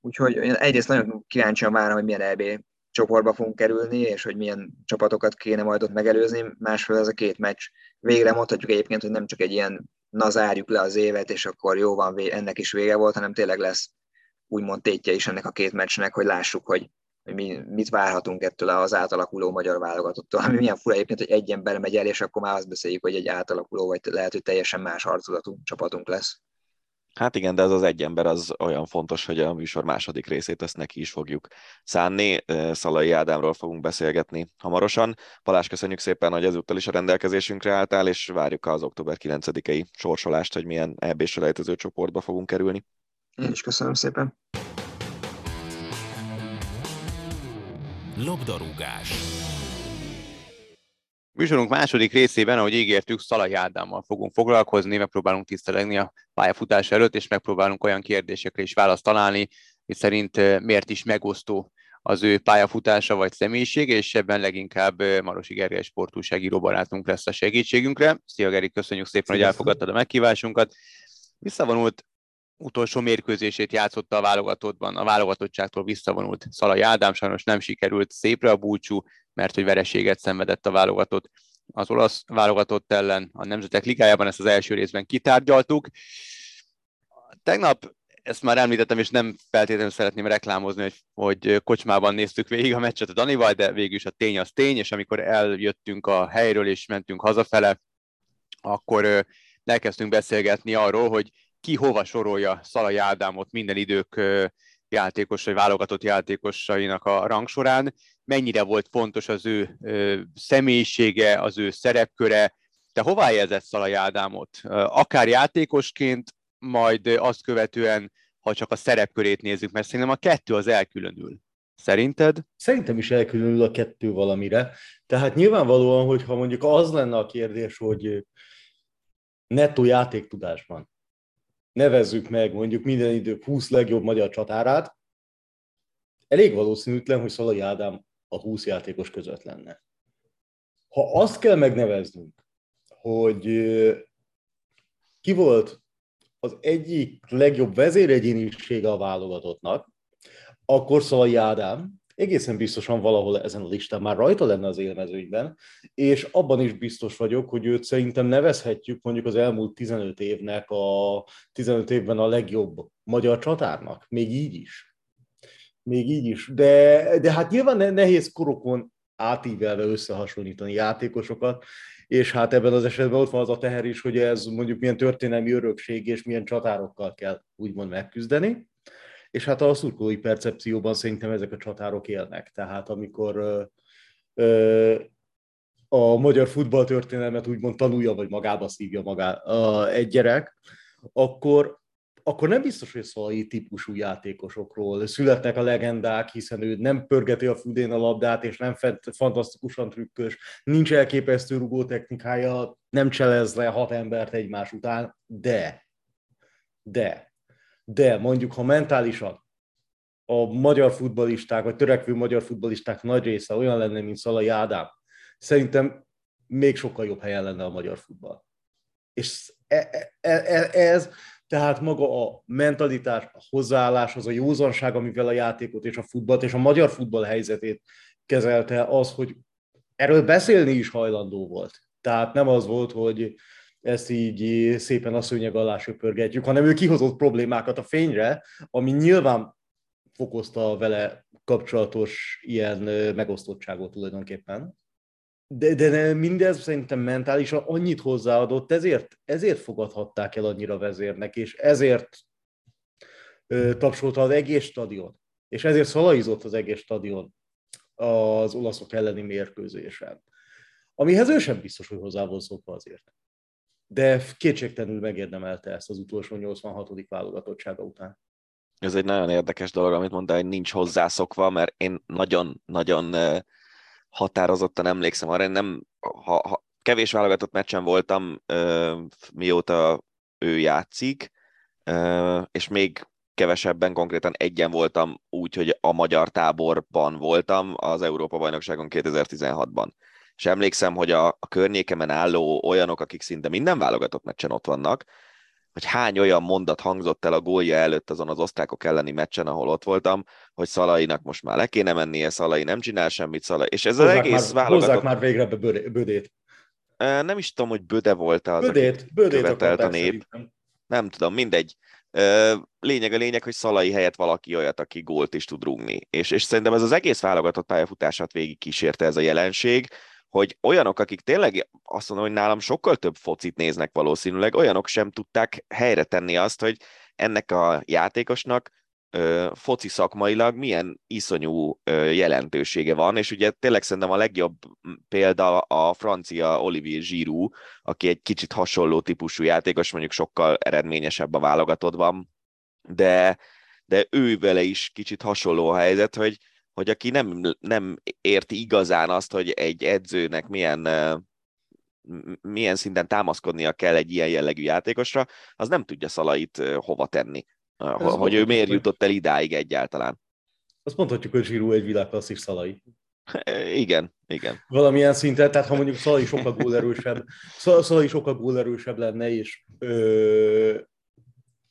Úgyhogy egyrészt nagyon kíváncsian várom, hogy milyen EB csoportba fogunk kerülni, és hogy milyen csapatokat kéne majd ott megelőzni. Másfél ez a két meccs. Végre mondhatjuk egyébként, hogy nem csak egy ilyen na zárjuk le az évet, és akkor jó van, ennek is vége volt, hanem tényleg lesz úgymond tétje is ennek a két meccsnek, hogy lássuk, hogy, hogy mi, mit várhatunk ettől az átalakuló magyar válogatottól. Ami milyen fura egyébként, hogy egy ember megy el, és akkor már azt beszéljük, hogy egy átalakuló, vagy lehet, hogy teljesen más arculatú csapatunk lesz. Hát igen, de ez az egy ember az olyan fontos, hogy a műsor második részét ezt neki is fogjuk szánni. Szalai Ádámról fogunk beszélgetni hamarosan. Balázs, köszönjük szépen, hogy ezúttal is a rendelkezésünkre álltál, és várjuk az október 9-i sorsolást, hogy milyen eb selejtező csoportba fogunk kerülni. Én is köszönöm szépen. Labdarúgás. Műsorunk második részében, ahogy ígértük, Szalai Ádámmal fogunk foglalkozni, megpróbálunk tisztelegni a pályafutás előtt, és megpróbálunk olyan kérdésekre is választ találni, hogy szerint miért is megosztó az ő pályafutása vagy személyiség, és ebben leginkább Marosi Gergely sportúságíró barátunk lesz a segítségünkre. Szia Geri, köszönjük szépen, Szia, hogy elfogadtad a meghívásunkat. Visszavonult utolsó mérkőzését játszotta a válogatottban, a válogatottságtól visszavonult Szalai Ádám, sajnos nem sikerült szépre a búcsú, mert hogy vereséget szenvedett a válogatott az olasz válogatott ellen a Nemzetek Ligájában, ezt az első részben kitárgyaltuk. Tegnap ezt már említettem, és nem feltétlenül szeretném reklámozni, hogy, hogy kocsmában néztük végig a meccset a Danival, de végül is a tény az tény, és amikor eljöttünk a helyről és mentünk hazafele, akkor elkezdtünk beszélgetni arról, hogy ki hova sorolja Szalai Ádámot minden idők játékos vagy válogatott játékosainak a rangsorán, mennyire volt fontos az ő személyisége, az ő szerepköre, te hová érzed Szalai Ádámot? Akár játékosként, majd azt követően, ha csak a szerepkörét nézzük, mert szerintem a kettő az elkülönül. Szerinted? Szerintem is elkülönül a kettő valamire. Tehát nyilvánvalóan, hogyha mondjuk az lenne a kérdés, hogy nettó játéktudásban nevezzük meg mondjuk minden idők 20 legjobb magyar csatárát, elég valószínűtlen, hogy Szalai Ádám a 20 játékos között lenne. Ha azt kell megneveznünk, hogy ki volt az egyik legjobb vezéregyénisége a válogatottnak, akkor Szalai Ádám egészen biztosan valahol ezen a listán már rajta lenne az élmezőnyben, és abban is biztos vagyok, hogy őt szerintem nevezhetjük mondjuk az elmúlt 15 évnek a 15 évben a legjobb magyar csatárnak, még így is. Még így is. De, de hát nyilván nehéz korokon átívelve összehasonlítani játékosokat, és hát ebben az esetben ott van az a teher is, hogy ez mondjuk milyen történelmi örökség és milyen csatárokkal kell úgymond megküzdeni és hát a szurkolói percepcióban szerintem ezek a csatárok élnek. Tehát amikor ö, ö, a magyar futballtörténelmet úgymond tanulja, vagy magába szívja magá a, egy gyerek, akkor, akkor nem biztos, hogy szalai típusú játékosokról születnek a legendák, hiszen ő nem pörgeti a fudén a labdát, és nem fantasztikusan trükkös, nincs elképesztő rugó technikája, nem cselez le hat embert egymás után, de, de de mondjuk, ha mentálisan a magyar futbalisták, vagy törekvő magyar futbalisták nagy része olyan lenne, mint Szalai Ádám, szerintem még sokkal jobb helyen lenne a magyar futball. És e, e, e, ez, tehát maga a mentalitás, a hozzáállás, az a józanság, amivel a játékot és a futballt és a magyar futball helyzetét kezelte, az, hogy erről beszélni is hajlandó volt. Tehát nem az volt, hogy ezt így szépen a szőnyeg alá söpörgetjük, hanem ő kihozott problémákat a fényre, ami nyilván fokozta vele kapcsolatos ilyen megosztottságot tulajdonképpen. De, de mindez szerintem mentálisan annyit hozzáadott, ezért, ezért fogadhatták el annyira vezérnek, és ezért ö, tapsolta az egész stadion, és ezért szalaizott az egész stadion az olaszok elleni mérkőzésen. Amihez ő sem biztos, hogy hozzá azért. De kétségtelenül megérdemelte ezt az utolsó 86. válogatottsága után. Ez egy nagyon érdekes dolog, amit mondta, hogy nincs hozzászokva, mert én nagyon-nagyon határozottan emlékszem arra, én nem, ha, ha kevés válogatott meccsen voltam, mióta ő játszik, és még kevesebben, konkrétan egyen voltam úgy, hogy a magyar táborban voltam az Európa-bajnokságon 2016-ban. És emlékszem, hogy a, a környékemen álló olyanok, akik szinte minden válogatott meccsen ott vannak, hogy hány olyan mondat hangzott el a gólja előtt azon az osztrákok elleni meccsen, ahol ott voltam, hogy Szalainak most már le kéne mennie, Szalai nem csinál semmit, Szalai. És ez hozzák az egész már, válogatott... Hozzák már végre bödét. Nem is tudom, hogy böde volt az, bödét, bödét követelt a nép. Nem tudom, mindegy. Lényeg a lényeg, hogy Szalai helyett valaki olyat, aki gólt is tud rúgni. És, és szerintem ez az egész válogatott pályafutását végig kísérte ez a jelenség, hogy olyanok, akik tényleg azt mondom, hogy nálam sokkal több focit néznek valószínűleg, olyanok sem tudták helyre tenni azt, hogy ennek a játékosnak ö, foci szakmailag milyen iszonyú ö, jelentősége van, és ugye tényleg szerintem a legjobb példa a francia Olivier Giroud, aki egy kicsit hasonló típusú játékos, mondjuk sokkal eredményesebb a válogatottban, de, de ő vele is kicsit hasonló a helyzet, hogy hogy aki nem, nem érti igazán azt, hogy egy edzőnek milyen, milyen szinten támaszkodnia kell egy ilyen jellegű játékosra, az nem tudja Szalait hova tenni. Ez hogy ő miért jutott el idáig egyáltalán. Azt mondhatjuk, hogy Zsirú egy világklasszis Szalai. Igen, igen. Valamilyen szinten, tehát ha mondjuk Szalai sokkal gólerősebb, Szalai sokkal gólerősebb lenne, és ö,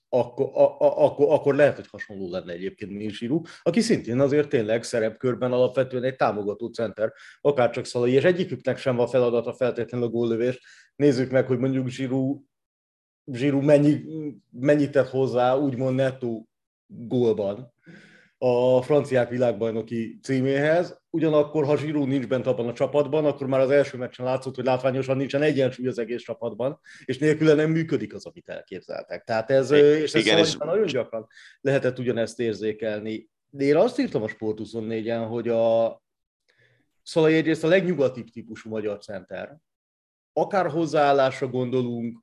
akkor, a, a, akkor, akkor lehet, hogy hasonló lenne egyébként Minsiru, aki szintén azért tényleg szerepkörben alapvetően egy támogató center, akárcsak Szalai, és egyiküknek sem van feladata feltétlenül a góllövés. Nézzük meg, hogy mondjuk Zsiru, Zsiru mennyi, mennyit tett hozzá, úgymond nettó gólban a franciák világbajnoki címéhez. Ugyanakkor, ha Zsirú nincs bent abban a csapatban, akkor már az első meccsen látszott, hogy látványosan nincsen egyensúly az egész csapatban, és nélküle nem működik az, amit elképzeltek. Tehát ez, és ez Igen, és... nagyon gyakran lehetett ugyanezt érzékelni. De én azt írtam a Sport 24-en, hogy a Szalai egyrészt a legnyugatibb típusú magyar center. Akár hozzáállásra gondolunk,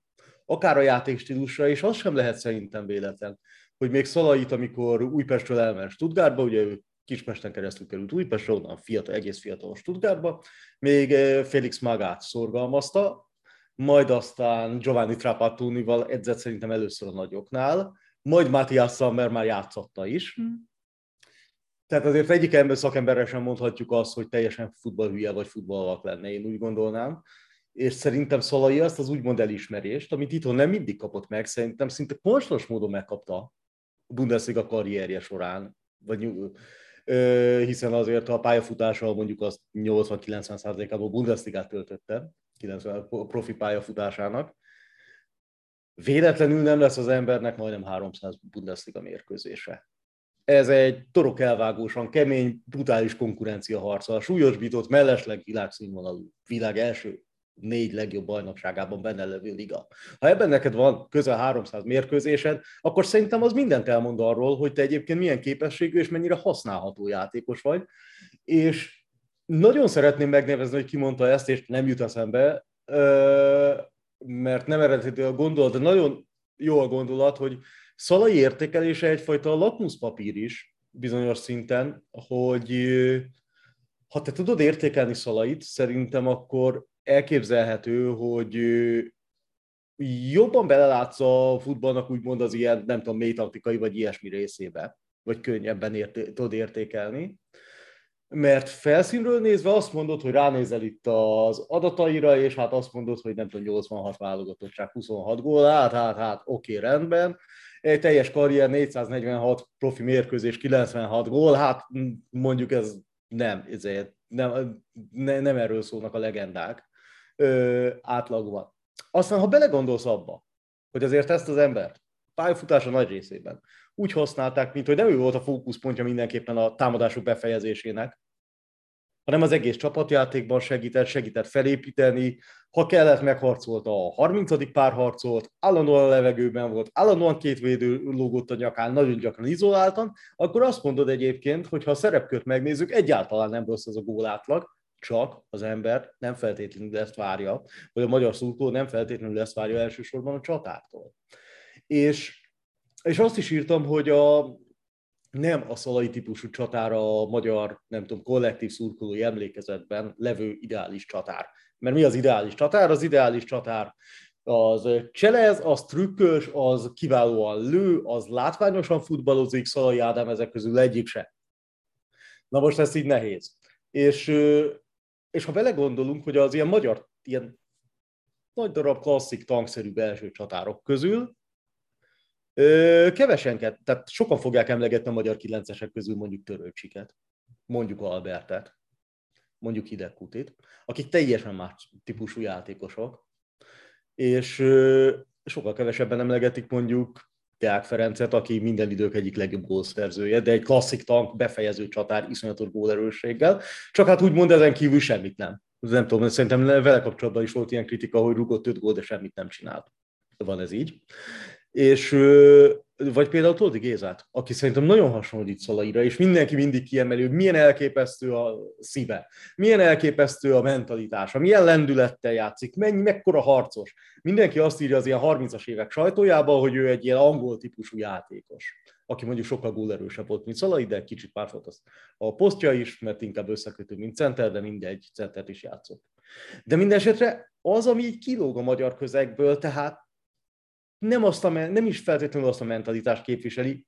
akár a játékstílusra, és az sem lehet szerintem véletlen, hogy még Szalait, amikor Újpestről elment Stuttgartba, ugye ő Kispesten keresztül került Újpestre, onnan fiatal, egész fiatal Stuttgartba, még eh, Felix Magát szorgalmazta, majd aztán Giovanni Trapattonival edzett szerintem először a nagyoknál, majd Matthias Sammer már játszotta is. Hmm. Tehát azért egyik ember szakemberre sem mondhatjuk azt, hogy teljesen futballhülye vagy futballak lenne, én úgy gondolnám. És szerintem Szalai azt az úgymond elismerést, amit itthon nem mindig kapott meg, szerintem szinte konstans módon megkapta Bundesliga karrierje során, vagy hiszen azért a pályafutással mondjuk az 80-90%-ában Bundesligát töltötte, 90 profi pályafutásának. Véletlenül nem lesz az embernek majdnem 300 Bundesliga mérkőzése. Ez egy torok elvágósan kemény, brutális konkurencia harca. A súlyosbított, mellesleg világszínvonalú, világ első négy legjobb bajnokságában benne levő liga. Ha ebben neked van közel 300 mérkőzésed, akkor szerintem az mindent elmond arról, hogy te egyébként milyen képességű és mennyire használható játékos vagy. És nagyon szeretném megnevezni, hogy ki mondta ezt, és nem jut eszembe, mert nem eredhető a gondolat, de nagyon jó a gondolat, hogy Szalai értékelése egyfajta lakmuszpapír is bizonyos szinten, hogy ha te tudod értékelni Szalait, szerintem akkor elképzelhető, hogy jobban belelátsz a futballnak úgymond az ilyen, nem tudom, mély taktikai vagy ilyesmi részébe, vagy könnyebben érté- tudod értékelni. Mert felszínről nézve azt mondod, hogy ránézel itt az adataira, és hát azt mondod, hogy nem tudom, 86 válogatottság, 26 gól, hát, hát, hát, oké, rendben. Egy teljes karrier, 446 profi mérkőzés, 96 gól, hát mondjuk ez nem, ezért nem, nem, erről szólnak a legendák ö, átlagban. Aztán, ha belegondolsz abba, hogy azért ezt az embert pályafutása nagy részében úgy használták, mint hogy nem ő volt a fókuszpontja mindenképpen a támadások befejezésének, hanem az egész csapatjátékban segített, segített felépíteni, ha kellett, megharcolta a 30. párharcolt, állandóan a levegőben volt, állandóan két védő lógott a nyakán, nagyon gyakran izoláltan, akkor azt mondod egyébként, hogy ha a szerepkört megnézzük, egyáltalán nem rossz ez a gólátlag, csak az ember nem feltétlenül ezt várja, vagy a magyar szurkoló nem feltétlenül ezt várja elsősorban a csatártól. És, és azt is írtam, hogy a, nem a szalai típusú csatár a magyar, nem tudom, kollektív szurkolói emlékezetben levő ideális csatár. Mert mi az ideális csatár? Az ideális csatár az cselez, az trükkös, az kiválóan lő, az látványosan futballozik, Szalai Ádám ezek közül egyik se. Na most ez így nehéz. És, és ha belegondolunk, hogy az ilyen magyar, ilyen nagy darab klasszik tankszerű belső csatárok közül, kevesen, tehát sokan fogják emlegetni a magyar kilencesek közül mondjuk Törőcsiket, mondjuk Albertet, mondjuk Hidegkutit, akik teljesen más típusú játékosok, és sokkal kevesebben emlegetik mondjuk Deák Ferencet, aki minden idők egyik legjobb gólszerzője, de egy klasszik tank, befejező csatár, iszonyatos gólerősséggel, csak hát úgymond ezen kívül semmit nem. Nem tudom, szerintem vele kapcsolatban is volt ilyen kritika, hogy rugott öt gól, de semmit nem csinált. Van ez így. És vagy például Tódi Gézát, aki szerintem nagyon hasonlít Szalaira, és mindenki mindig kiemeli, hogy milyen elképesztő a szíve, milyen elképesztő a mentalitása, milyen lendülettel játszik, mennyi, mekkora harcos. Mindenki azt írja az ilyen 30-as évek sajtójában, hogy ő egy ilyen angol típusú játékos, aki mondjuk sokkal góllerősebb volt, mint Szalai, de kicsit már volt az a posztja is, mert inkább összekötő, mint center, de mindegy, centert is játszott. De minden esetre az, ami így kilóg a magyar közegből, tehát nem, azt a, nem is feltétlenül azt a mentalitást képviseli,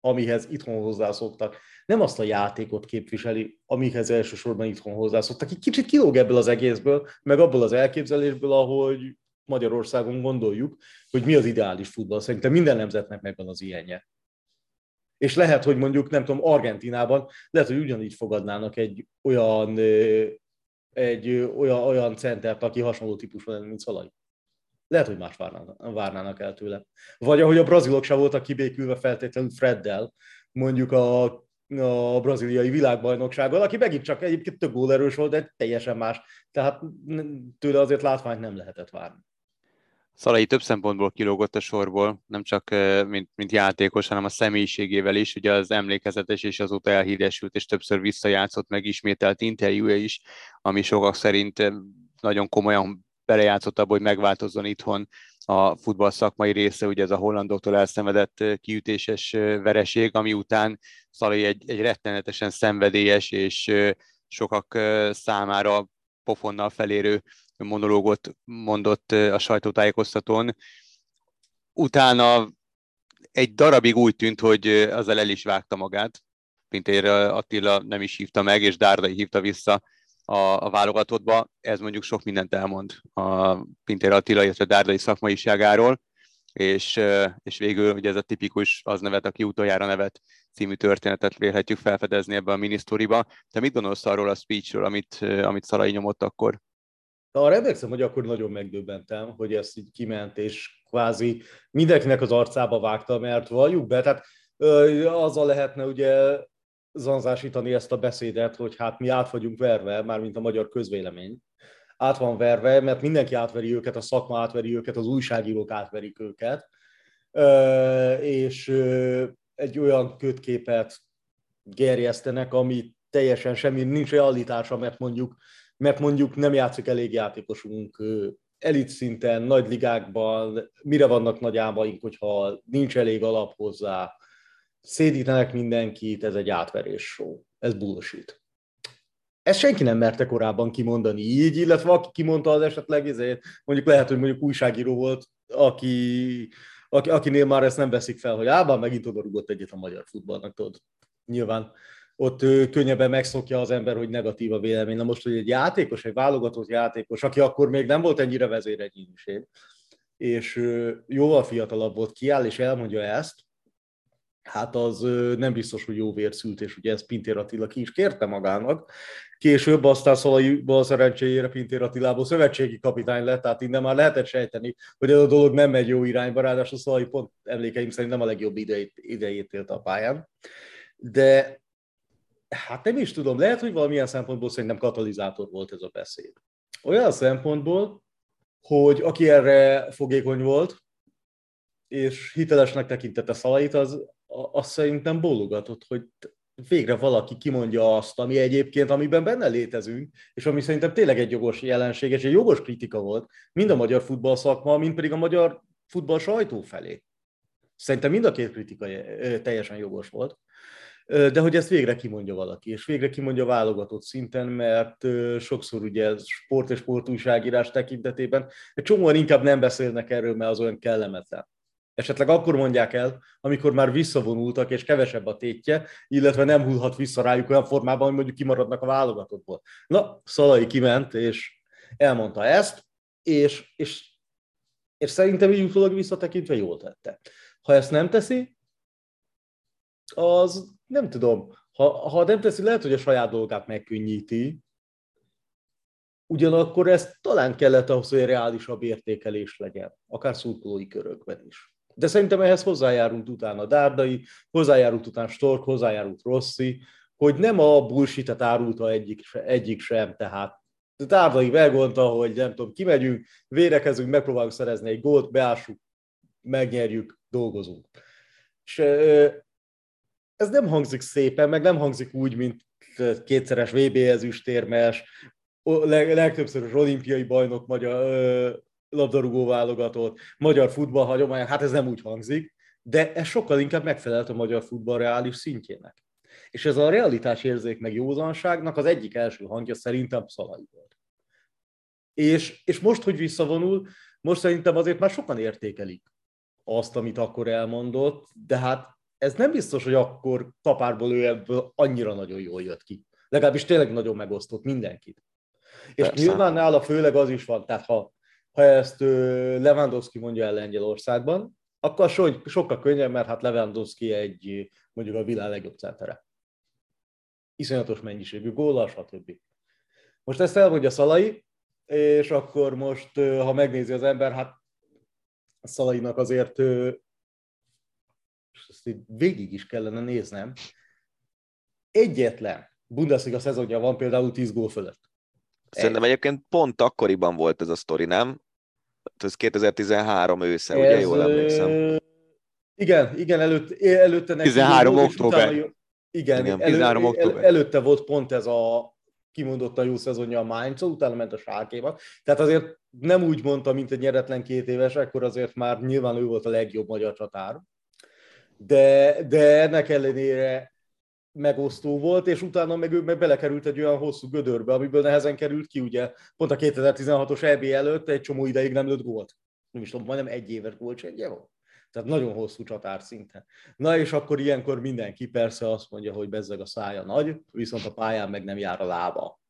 amihez itthon hozzászoktak. Nem azt a játékot képviseli, amihez elsősorban itthon hozzászoktak. Egy kicsit kilóg ebből az egészből, meg abból az elképzelésből, ahogy Magyarországon gondoljuk, hogy mi az ideális futball. Szerintem minden nemzetnek megvan az ilyenje. És lehet, hogy mondjuk, nem tudom, Argentinában lehet, hogy ugyanígy fogadnának egy olyan, egy olyan, olyan centert, aki hasonló típusú lenne, mint Szalai lehet, hogy más várnának, el tőle. Vagy ahogy a brazilok sem voltak kibékülve feltétlenül Freddel, mondjuk a, a braziliai világbajnoksággal, aki megint csak egyébként több gólerős volt, de teljesen más. Tehát tőle azért látványt nem lehetett várni. Szalai több szempontból kilógott a sorból, nem csak mint, mint játékos, hanem a személyiségével is. Ugye az emlékezetes és azóta elhíresült, és többször visszajátszott, megismételt interjúja is, ami sokak szerint nagyon komolyan belejátszott abba, hogy megváltozzon itthon a futball szakmai része, ugye ez a hollandoktól elszenvedett kiütéses vereség, ami után Szalai egy, egy rettenetesen szenvedélyes és sokak számára pofonnal felérő monológot mondott a sajtótájékoztatón. Utána egy darabig úgy tűnt, hogy azzal el is vágta magát. Pintér Attila nem is hívta meg, és Dárdai hívta vissza a, a válogatottba, ez mondjuk sok mindent elmond a Pintér Attila, illetve Dárdai szakmaiságáról, és, és végül ugye ez a tipikus az nevet, aki utoljára nevet című történetet vélhetjük felfedezni ebbe a minisztoriba. Te mit gondolsz arról a speechről, amit, amit Szalai nyomott akkor? Arra emlékszem, hogy akkor nagyon megdöbbentem, hogy ezt így kiment, és kvázi mindenkinek az arcába vágta, mert valljuk be, tehát azzal lehetne ugye zanzásítani ezt a beszédet, hogy hát mi át vagyunk verve, mármint a magyar közvélemény. Át van verve, mert mindenki átveri őket, a szakma átveri őket, az újságírók átverik őket, és egy olyan kötképet gerjesztenek, ami teljesen semmi, nincs realitása, mert mondjuk, mert mondjuk nem játszik elég játékosunk elit szinten, nagy ligákban, mire vannak nagy álmaink, hogyha nincs elég alap hozzá, szédítenek mindenkit, ez egy átverés show. Ez bullshit. Ezt senki nem merte korábban kimondani így, illetve aki kimondta az esetleg, ezért mondjuk lehet, hogy mondjuk újságíró volt, aki, aki, akinél már ezt nem veszik fel, hogy ában megint oda rúgott egyet a magyar futballnak, tudod. Nyilván ott könnyebben megszokja az ember, hogy negatív a vélemény. Na most, hogy egy játékos, egy válogatott játékos, aki akkor még nem volt ennyire vezéregyéniség, és jóval fiatalabb volt, kiáll és elmondja ezt, hát az nem biztos, hogy jó vérszült, és ugye ezt Pintér Attila ki is kérte magának. Később aztán Szalaiba a szerencséjére Pintér Attilából szövetségi kapitány lett, tehát innen már lehetett sejteni, hogy ez a dolog nem megy jó irányba, ráadásul Szalai pont emlékeim szerint nem a legjobb idejét, idejét élt a pályán. De hát nem is tudom, lehet, hogy valamilyen szempontból szerintem katalizátor volt ez a beszéd. Olyan szempontból, hogy aki erre fogékony volt, és hitelesnek tekintette Szalait, az azt szerintem bólogatott, hogy végre valaki kimondja azt, ami egyébként, amiben benne létezünk, és ami szerintem tényleg egy jogos jelenség, és egy jogos kritika volt, mind a magyar futball szakma, mind pedig a magyar futball sajtó felé. Szerintem mind a két kritika teljesen jogos volt. De hogy ezt végre kimondja valaki, és végre kimondja válogatott szinten, mert sokszor ugye sport és sportújságírás tekintetében egy csomóan inkább nem beszélnek erről, mert az olyan kellemetlen. Esetleg akkor mondják el, amikor már visszavonultak, és kevesebb a tétje, illetve nem hullhat vissza rájuk olyan formában, hogy mondjuk kimaradnak a válogatottból. Na, Szalai kiment, és elmondta ezt, és, és, és szerintem így utólag visszatekintve jól tette. Ha ezt nem teszi, az nem tudom, ha, ha nem teszi, lehet, hogy a saját dolgát megkönnyíti, ugyanakkor ez talán kellett ahhoz, hogy reálisabb értékelés legyen, akár szurkolói körökben is. De szerintem ehhez hozzájárult utána Dárdai, hozzájárult utána Stork, hozzájárult Rossi, hogy nem a bullshit-et árulta egyik, egyik sem, tehát Dárdai megmondta, hogy nem tudom, kimegyünk, vérekezünk, megpróbálunk szerezni egy gólt, beássuk, megnyerjük, dolgozunk. És ez nem hangzik szépen, meg nem hangzik úgy, mint kétszeres VB ezüstérmes, legtöbbször olimpiai bajnok magyar labdarúgó válogatott, magyar futballhagyomány, hát ez nem úgy hangzik, de ez sokkal inkább megfelelt a magyar futball reális szintjének. És ez a realitás érzék meg józanságnak az egyik első hangja szerintem Szalai volt. És, és most, hogy visszavonul, most szerintem azért már sokan értékelik azt, amit akkor elmondott, de hát ez nem biztos, hogy akkor kapárból ő ebből annyira nagyon jól jött ki. Legalábbis tényleg nagyon megosztott mindenkit. És Persze. nyilván nála főleg az is van, tehát ha, ha ezt Lewandowski mondja el Lengyelországban, akkor so, sokkal könnyebb, mert hát Lewandowski egy mondjuk a világ legjobb centere. Iszonyatos mennyiségű góla, stb. Most ezt elmondja Szalai, és akkor most, ha megnézi az ember, hát Szalainak azért és ezt végig is kellene néznem, egyetlen Bundesliga szezonja van például 10 gól fölött. Szerintem egyébként pont akkoriban volt ez a sztori, nem? Ez 2013 ősze, ez, ugye jól emlékszem. Igen, igen, előtt, előtte neki 13 október. Utána, igen, igen elő, 13 október. előtte volt pont ez a kimondottan jó szezonja a mainz utána ment a sárkéba. Tehát azért nem úgy mondta, mint egy nyeretlen két éves, akkor azért már nyilván ő volt a legjobb magyar csatár de, de ennek ellenére megosztó volt, és utána meg ő meg belekerült egy olyan hosszú gödörbe, amiből nehezen került ki, ugye pont a 2016-os EB előtt egy csomó ideig nem lőtt gólt. Nem is tudom, majdnem egy éves gólcsengye volt. Tehát nagyon hosszú csatár szinten. Na és akkor ilyenkor mindenki persze azt mondja, hogy bezzeg a szája nagy, viszont a pályán meg nem jár a lába.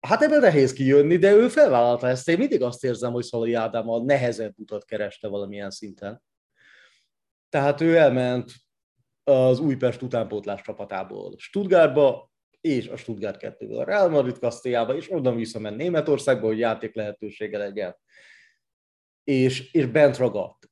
Hát ebben nehéz kijönni, de ő felvállalta ezt. Én mindig azt érzem, hogy Szalai Ádám a nehezebb utat kereste valamilyen szinten. Tehát ő elment az Újpest utánpótlás csapatából Stuttgartba, és a Stuttgart 2 a Real Madrid Kastélyába, és onnan visszament Németországba, hogy játék lehetősége legyen. És, és bent ragadt.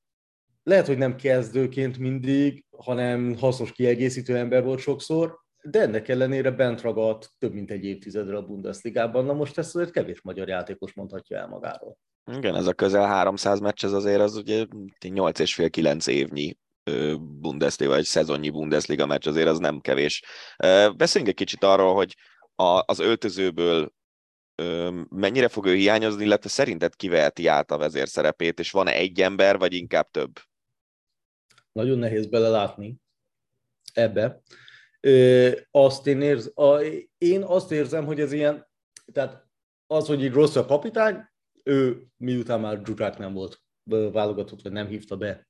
Lehet, hogy nem kezdőként mindig, hanem hasznos kiegészítő ember volt sokszor, de ennek ellenére bent ragadt több mint egy évtizedre a Bundesligában. Na most ezt azért kevés magyar játékos mondhatja el magáról. Igen, ez a közel 300 meccs, ez azért az ugye 8 és fél 9 évnyi Bundesliga, vagy szezonnyi Bundesliga meccs, azért az nem kevés. Beszéljünk egy kicsit arról, hogy az öltözőből mennyire fog ő hiányozni, illetve szerinted kiveheti át a vezér szerepét, és van-e egy ember, vagy inkább több? Nagyon nehéz belelátni ebbe. Azt én, érz, a, én azt érzem, hogy ez ilyen, tehát az, hogy így rossz a kapitány, ő miután már Zsuzsák nem volt válogatott, vagy nem hívta be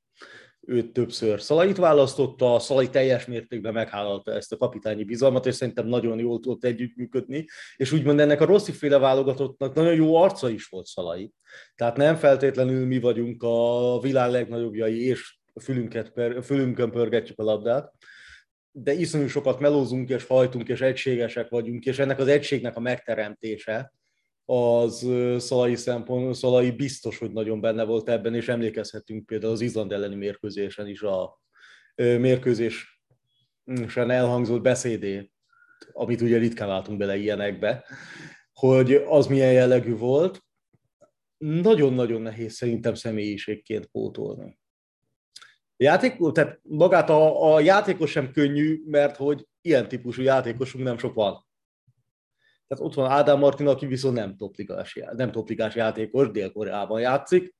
őt többször. Szalait választotta, Szalai teljes mértékben meghálálta ezt a kapitányi bizalmat, és szerintem nagyon jól tudott együttműködni, és úgymond ennek a rossz féle válogatottnak nagyon jó arca is volt Szalai. Tehát nem feltétlenül mi vagyunk a világ legnagyobbjai, és fülünket per, fülünkön pörgetjük a labdát, de iszonyú sokat melózunk és hajtunk, és egységesek vagyunk, és ennek az egységnek a megteremtése, az Szalai szempont, Szalai biztos, hogy nagyon benne volt ebben, és emlékezhetünk például az Izland elleni mérkőzésen is a mérkőzésen elhangzott beszédét, amit ugye ritkán látunk bele ilyenekbe, hogy az milyen jellegű volt. Nagyon-nagyon nehéz szerintem személyiségként pótolni. Játék, tehát magát a, a játékos sem könnyű, mert hogy ilyen típusú játékosunk nem sok van. Tehát ott van Ádám Martin, aki viszont nem topligás, nem topligás játékos, Dél-Koreában játszik.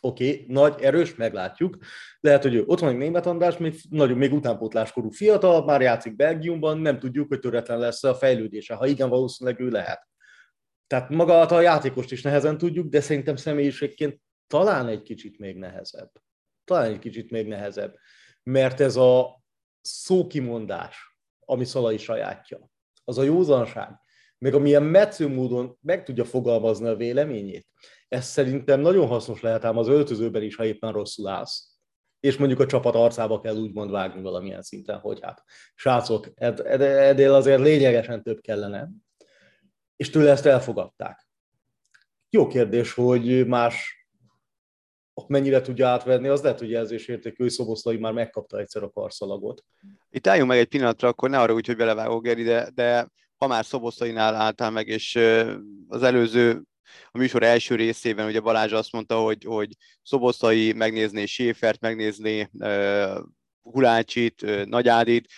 Oké, okay, nagy, erős, meglátjuk. Lehet, hogy ő ott van egy német András, még, nagyon, még utánpótláskorú fiatal, már játszik Belgiumban, nem tudjuk, hogy töretlen lesz a fejlődése. Ha igen, valószínűleg ő lehet. Tehát maga a játékost is nehezen tudjuk, de szerintem személyiségként talán egy kicsit még nehezebb. Talán egy kicsit még nehezebb. Mert ez a szókimondás, ami Szalai sajátja, az a józanság, meg amilyen metsző módon meg tudja fogalmazni a véleményét, ez szerintem nagyon hasznos lehet ám az öltözőben is, ha éppen rosszul állsz. És mondjuk a csapat arcába kell úgymond vágni valamilyen szinten, hogy hát srácok, edél azért lényegesen több kellene. És tőle ezt elfogadták. Jó kérdés, hogy más mennyire tudja átvenni, az lehet, hogy jelzésértékű, hogy Szoboszlai már megkapta egyszer a karszalagot. Itt álljunk meg egy pillanatra, akkor ne arra úgy, hogy belevágok, Geri, de, de ha már Szoboszlainál álltál meg, és az előző a műsor első részében ugye Balázs azt mondta, hogy, hogy Szoboszlai megnézné Séfert, megnézné uh, Hulácsit, uh, Nagyádit.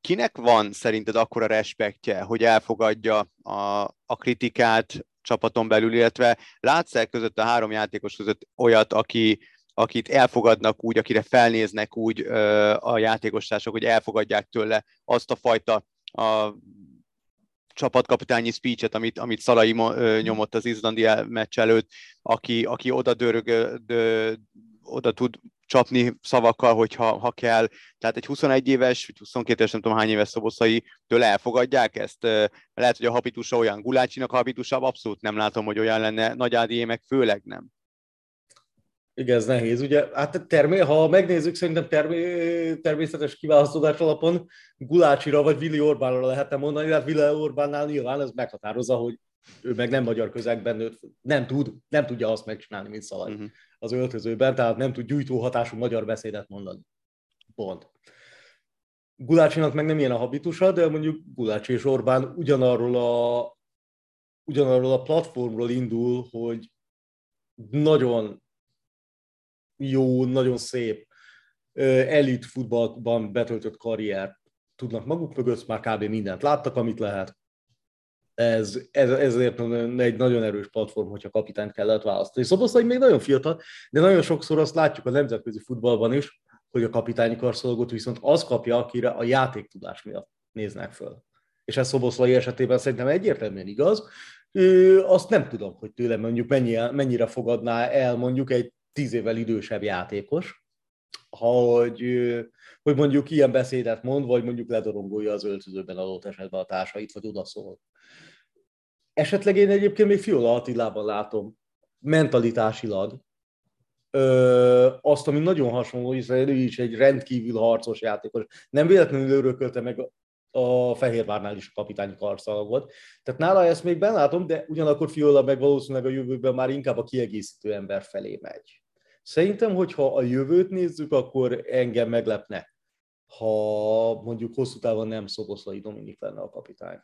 Kinek van szerinted akkora respektje, hogy elfogadja a, a kritikát csapaton belül, illetve látsz között a három játékos között olyat, aki, akit elfogadnak úgy, akire felnéznek úgy ö, a játékostársak, hogy elfogadják tőle azt a fajta a csapatkapitányi speechet, amit, amit Szalai nyomott az izlandi meccs előtt, aki, aki oda dörög, de, oda tud csapni szavakkal, hogyha ha kell. Tehát egy 21 éves, vagy 22 éves, nem tudom hány éves szoboszai tőle elfogadják ezt. Lehet, hogy a habitusa olyan Gulácsinak a habitusa, abszolút nem látom, hogy olyan lenne. Nagy Ádié főleg nem. Igen, ez nehéz. Ugye, hát termé, ha megnézzük, szerintem termé, természetes kiválasztódás alapon Gulácsira vagy Vili Orbánra lehetne mondani, de hát Vili Orbánnál nyilván ez meghatározza, hogy ő meg nem magyar közegben nőtt, nem tud, nem tudja azt megcsinálni, mint Szalai uh-huh. az öltözőben, tehát nem tud gyújtó hatású magyar beszédet mondani. Pont. Gulácsinak meg nem ilyen a habitusa, de mondjuk Gulácsi és Orbán ugyanarról a, ugyanarról a platformról indul, hogy nagyon jó, nagyon szép elit futballban betöltött karrier tudnak maguk mögött, már kb. mindent láttak, amit lehet. Ez, ez, ezért egy nagyon erős platform, hogyha kapitányt kellett választani. Szoboszlai még nagyon fiatal, de nagyon sokszor azt látjuk a nemzetközi futballban is, hogy a kapitányi karszalagot viszont az kapja, akire a játéktudás miatt néznek föl. És ez Szoboszlai esetében szerintem egyértelműen igaz. Azt nem tudom, hogy tőlem mondjuk mennyire, mennyire fogadná el mondjuk egy tíz évvel idősebb játékos, hogy, hogy mondjuk ilyen beszédet mond, vagy mondjuk ledorongolja az öltözőben adott esetben a társait, vagy odaszól. Esetleg én egyébként még Fiola Attilában látom mentalitásilag ö, azt, ami nagyon hasonló, hiszen ő is egy rendkívül harcos játékos. Nem véletlenül örökölte meg a Fehérvárnál is a kapitányi karszalagot. Tehát nála ezt még látom, de ugyanakkor Fiola meg valószínűleg a jövőben már inkább a kiegészítő ember felé megy. Szerintem, hogyha a jövőt nézzük, akkor engem meglepne, ha mondjuk hosszú távon nem Szoboszlai Dominik lenne a kapitány.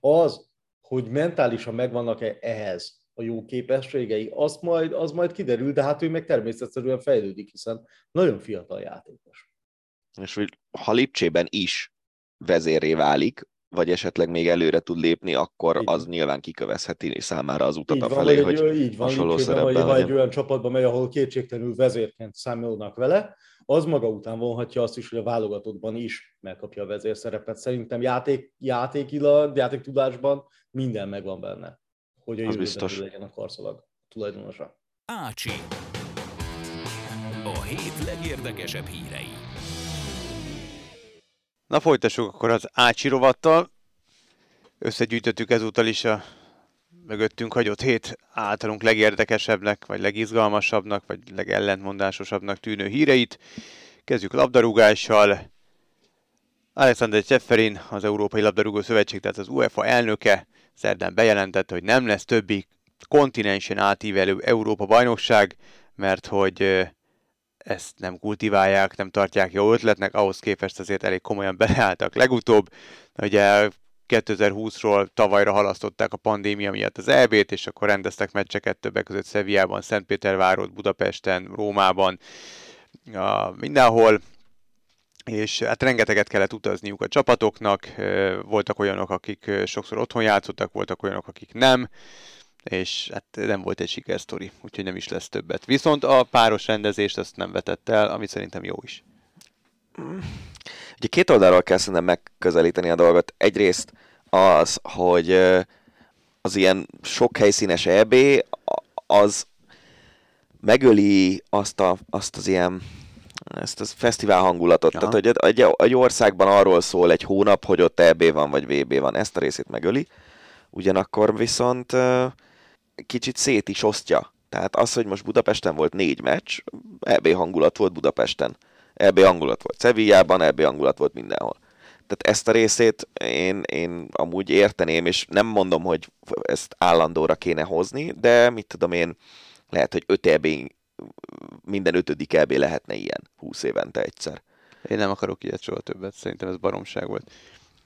Az, hogy mentálisan megvannak-e ehhez a jó képességei, az majd, az majd kiderül, de hát ő meg természetesen fejlődik, hiszen nagyon fiatal játékos. És hogy ha Lipcsében is vezéré válik, vagy esetleg még előre tud lépni, akkor így. az nyilván kikövezheti számára az utat így a felé, van, hogy így van, hasonló szerepben vagy, egy olyan csapatban megy, ahol kétségtelenül vezérként számolnak vele, az maga után vonhatja azt is, hogy a válogatottban is megkapja a vezérszerepet. Szerintem játék, játékilag, játéktudásban minden megvan benne, hogy a jövőben legyen a karszalag tulajdonosa. Ácsi. A hét legérdekesebb hírei. Na folytassuk akkor az Ácsi rovattal. Összegyűjtöttük ezúttal is a mögöttünk hagyott hét általunk legérdekesebbnek, vagy legizgalmasabbnak, vagy legellentmondásosabbnak tűnő híreit. Kezdjük labdarúgással. Alexander Cseferin, az Európai Labdarúgó Szövetség, tehát az UEFA elnöke szerdán bejelentette, hogy nem lesz többi kontinensen átívelő Európa bajnokság, mert hogy ezt nem kultiválják, nem tartják jó ötletnek, ahhoz képest azért elég komolyan [laughs] beleálltak legutóbb. Ugye 2020-ról tavalyra halasztották a pandémia miatt az EB-t, és akkor rendeztek meccseket többek között Szevijában, Szentpétervárot, Budapesten, Rómában. a, mindenhol, és hát rengeteget kellett utazniuk a csapatoknak, voltak olyanok, akik sokszor otthon játszottak, voltak olyanok, akik nem, és hát nem volt egy sikersztori, úgyhogy nem is lesz többet. Viszont a páros rendezést azt nem vetett el, ami szerintem jó is. Ugye két oldalról kell szerintem megközelíteni a dolgot. Egyrészt az, hogy az ilyen sok helyszínes EB, az megöli azt, a, azt az ilyen ezt a fesztivál hangulatot. Aha. Tehát, hogy egy, egy országban arról szól egy hónap, hogy ott EB van, vagy VB van. Ezt a részét megöli. Ugyanakkor viszont kicsit szét is osztja. Tehát az, hogy most Budapesten volt négy meccs, EB hangulat volt Budapesten. EB hangulat volt Sevillában, EB hangulat volt mindenhol. Tehát ezt a részét én, én amúgy érteném, és nem mondom, hogy ezt állandóra kéne hozni, de mit tudom én, lehet, hogy öt EB, minden ötödik EB lehetne ilyen 20 évente egyszer. Én nem akarok ilyet soha többet, szerintem ez baromság volt.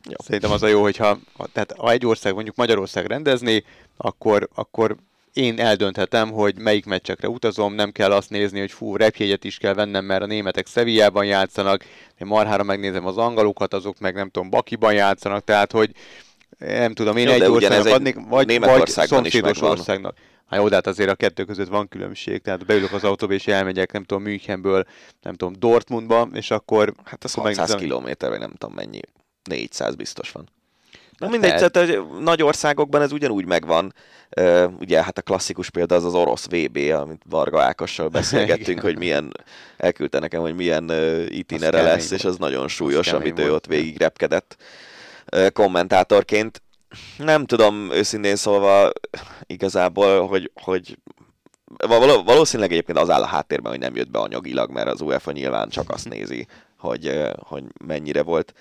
Jó. Szerintem az a jó, hogyha tehát ha egy ország, mondjuk Magyarország rendezni, akkor, akkor én eldönthetem, hogy melyik meccsekre utazom, nem kell azt nézni, hogy fú, repjegyet is kell vennem, mert a németek Szevijában játszanak, én marhára megnézem az angolokat, azok meg nem tudom, Bakiban játszanak, tehát hogy nem tudom, én jó, egy országnak adnék, vagy, vagy szomszédos országnak. Hát jó, de hát azért a kettő között van különbség, tehát beülök az autóba és elmegyek, nem tudom, Münchenből, nem tudom, Dortmundba, és akkor... Hát az 600 kilométer, vagy nem tudom mennyi, 400 biztos van. Na mindegy, tehát, tehát nagy országokban ez ugyanúgy megvan. Ugye hát a klasszikus példa az az orosz VB, amit Varga Ákossal [laughs] beszélgettünk, hogy milyen, elküldte nekem, hogy milyen itinere lesz, és az nagyon súlyos, az amit ő ott végig repkedett kommentátorként. Nem tudom őszintén szólva igazából, hogy, hogy valószínűleg egyébként az áll a háttérben, hogy nem jött be anyagilag, mert az UEFA nyilván csak azt nézi, hogy, hogy mennyire volt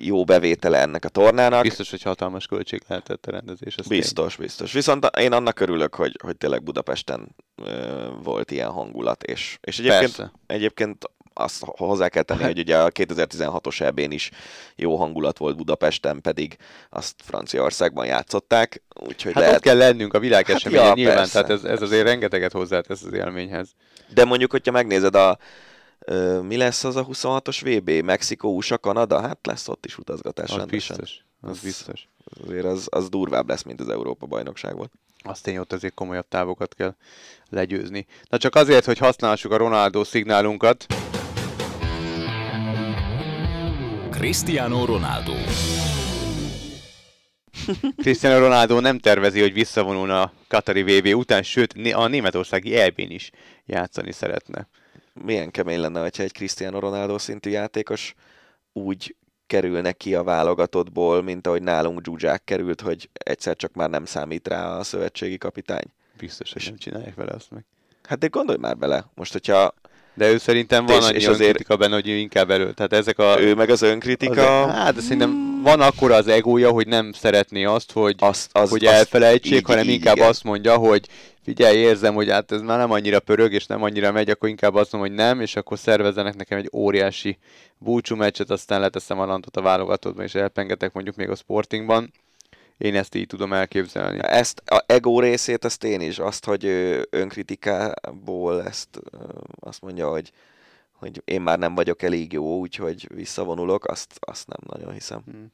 jó bevétele ennek a tornának. Biztos, hogy hatalmas költség lehetett a rendezés. Biztos, én. biztos. Viszont én annak örülök, hogy, hogy tényleg Budapesten ö, volt ilyen hangulat, és, és egyébként, Persze. egyébként azt hozzá kell tenni, hogy ugye a 2016-os eb is jó hangulat volt Budapesten, pedig azt Franciaországban játszották. Úgyhogy hát lehet... ott kell lennünk a világeseményen hát ja, nyilván, persze, tehát ez, ez azért rengeteget hozzátesz az élményhez. De mondjuk, hogyha megnézed a, mi lesz az a 26-os VB? Mexikó, USA, Kanada? Hát lesz ott is utazgatás az rendesen. Biztos, az, az biztos. Azért az, az durvább lesz, mint az Európa bajnokság volt. Azt én ott azért komolyabb távokat kell legyőzni. Na csak azért, hogy használhassuk a Ronaldo szignálunkat. Cristiano Ronaldo Cristiano Ronaldo nem tervezi, hogy visszavonulna a Katari VB után, sőt a németországi EB-n is játszani szeretne milyen kemény lenne, hogyha egy Cristiano Ronaldo szintű játékos úgy kerülne ki a válogatottból, mint ahogy nálunk Zsuzsák került, hogy egyszer csak már nem számít rá a szövetségi kapitány. Biztos, hogy nem csinálják vele azt meg. Hát de gondolj már bele, most hogyha de ő szerintem van és, annyi és azért kritika benne, hogy ő inkább elő. Tehát ezek a... Ő meg az önkritika. Az, hát, de szerintem van akkor az egója, hogy nem szeretné azt, hogy, azt, az, hogy elfelejtsék, így, hanem így, inkább igen. azt mondja, hogy figyelj, érzem, hogy hát ez már nem annyira pörög, és nem annyira megy, akkor inkább azt mondom, hogy nem, és akkor szervezzenek nekem egy óriási búcsú meccset, aztán leteszem a lantot a válogatottba, és elpengetek mondjuk még a sportingban. Én ezt így tudom elképzelni. Ezt a ego részét, ezt én is, azt, hogy önkritikából ezt azt mondja, hogy, hogy én már nem vagyok elég jó, úgyhogy visszavonulok, azt, azt nem nagyon hiszem. Hmm.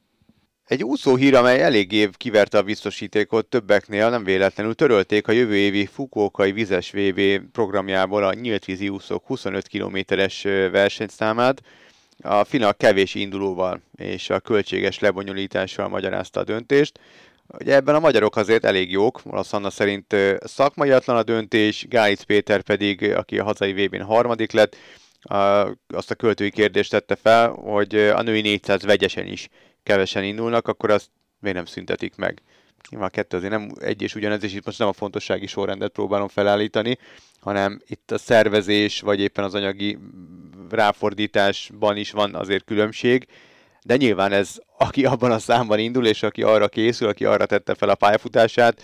Egy úszó hír, amely eléggé kiverte a biztosítékot többeknél, nem véletlenül törölték a jövő évi Fukuokai vizes VB programjából a nyílt vízi úszók 25 kilométeres versenyszámát. A finak kevés indulóval és a költséges lebonyolítással magyarázta a döntést. Ugye ebben a magyarok azért elég jók, Olasz Anna szerint szakmaiatlan a döntés, Gáic Péter pedig, aki a hazai VB-n harmadik lett, azt a költői kérdést tette fel, hogy a női 400 vegyesen is kevesen indulnak, akkor azt miért nem szüntetik meg? Nyilván a kettő azért nem egy és ugyanez, és itt most nem a fontossági sorrendet próbálom felállítani, hanem itt a szervezés, vagy éppen az anyagi ráfordításban is van azért különbség, de nyilván ez, aki abban a számban indul, és aki arra készül, aki arra tette fel a pályafutását,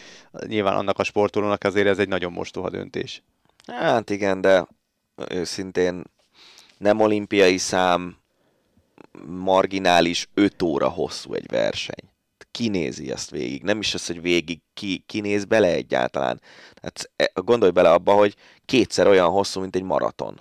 nyilván annak a sportolónak azért ez egy nagyon mostoha döntés. Hát igen, de őszintén nem olimpiai szám, marginális 5 óra hosszú egy verseny. Kinézi ezt végig, nem is az, hogy végig ki, kinéz bele egyáltalán. Hát gondolj bele abba, hogy kétszer olyan hosszú, mint egy maraton.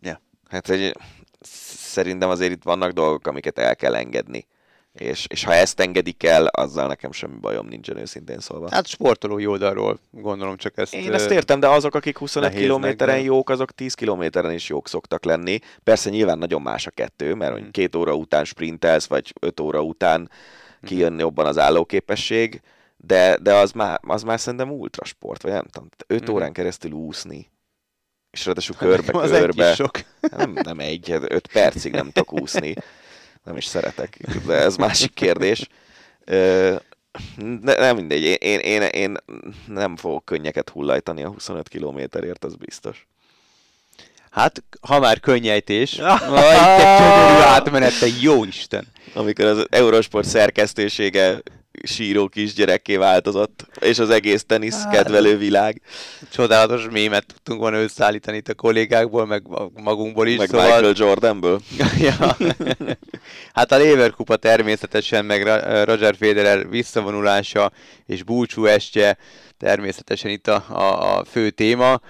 Ja. Hát egy, szerintem azért itt vannak dolgok, amiket el kell engedni. És, és ha ezt engedik el, azzal nekem semmi bajom nincsen őszintén szólva. Hát sportolói oldalról gondolom csak ezt... Én ezt értem, de azok, akik 25 nehéznek, kilométeren jók, azok 10 kilométeren is jók szoktak lenni. Persze nyilván nagyon más a kettő, mert hogy Mhm. két óra után sprintelsz, vagy öt óra után kijön jobban az állóképesség, de, de az, már, az már szerintem ultrasport, vagy nem tudom, 5 Mhm. órán keresztül úszni, és ráadásul Az egy körbe-körbe. kis sok. Nem, nem egy, hát öt percig nem tudok úszni. Nem is szeretek, de ez másik kérdés. Ö, Ne, nem mindegy, én, én, én, én nem fogok könnyeket hullajtani a 25 kilométerért, az biztos. Hát, ha már könnyejtés, [laughs] vagy te csodorú átmenet, te jó Isten! Amikor az Eurosport szerkesztősége síró kisgyerekké változott, és az egész tenisz Hát. kedvelő világ, Csodálatos mémet tudtunk volna összeállítani itt a kollégákból, meg magunkból is, meg szóval... Michael Jordanből. [laughs] ja. hát a Lever Kupa természetesen, meg Roger Federer visszavonulása és búcsú estje természetesen itt a, a, a fő téma.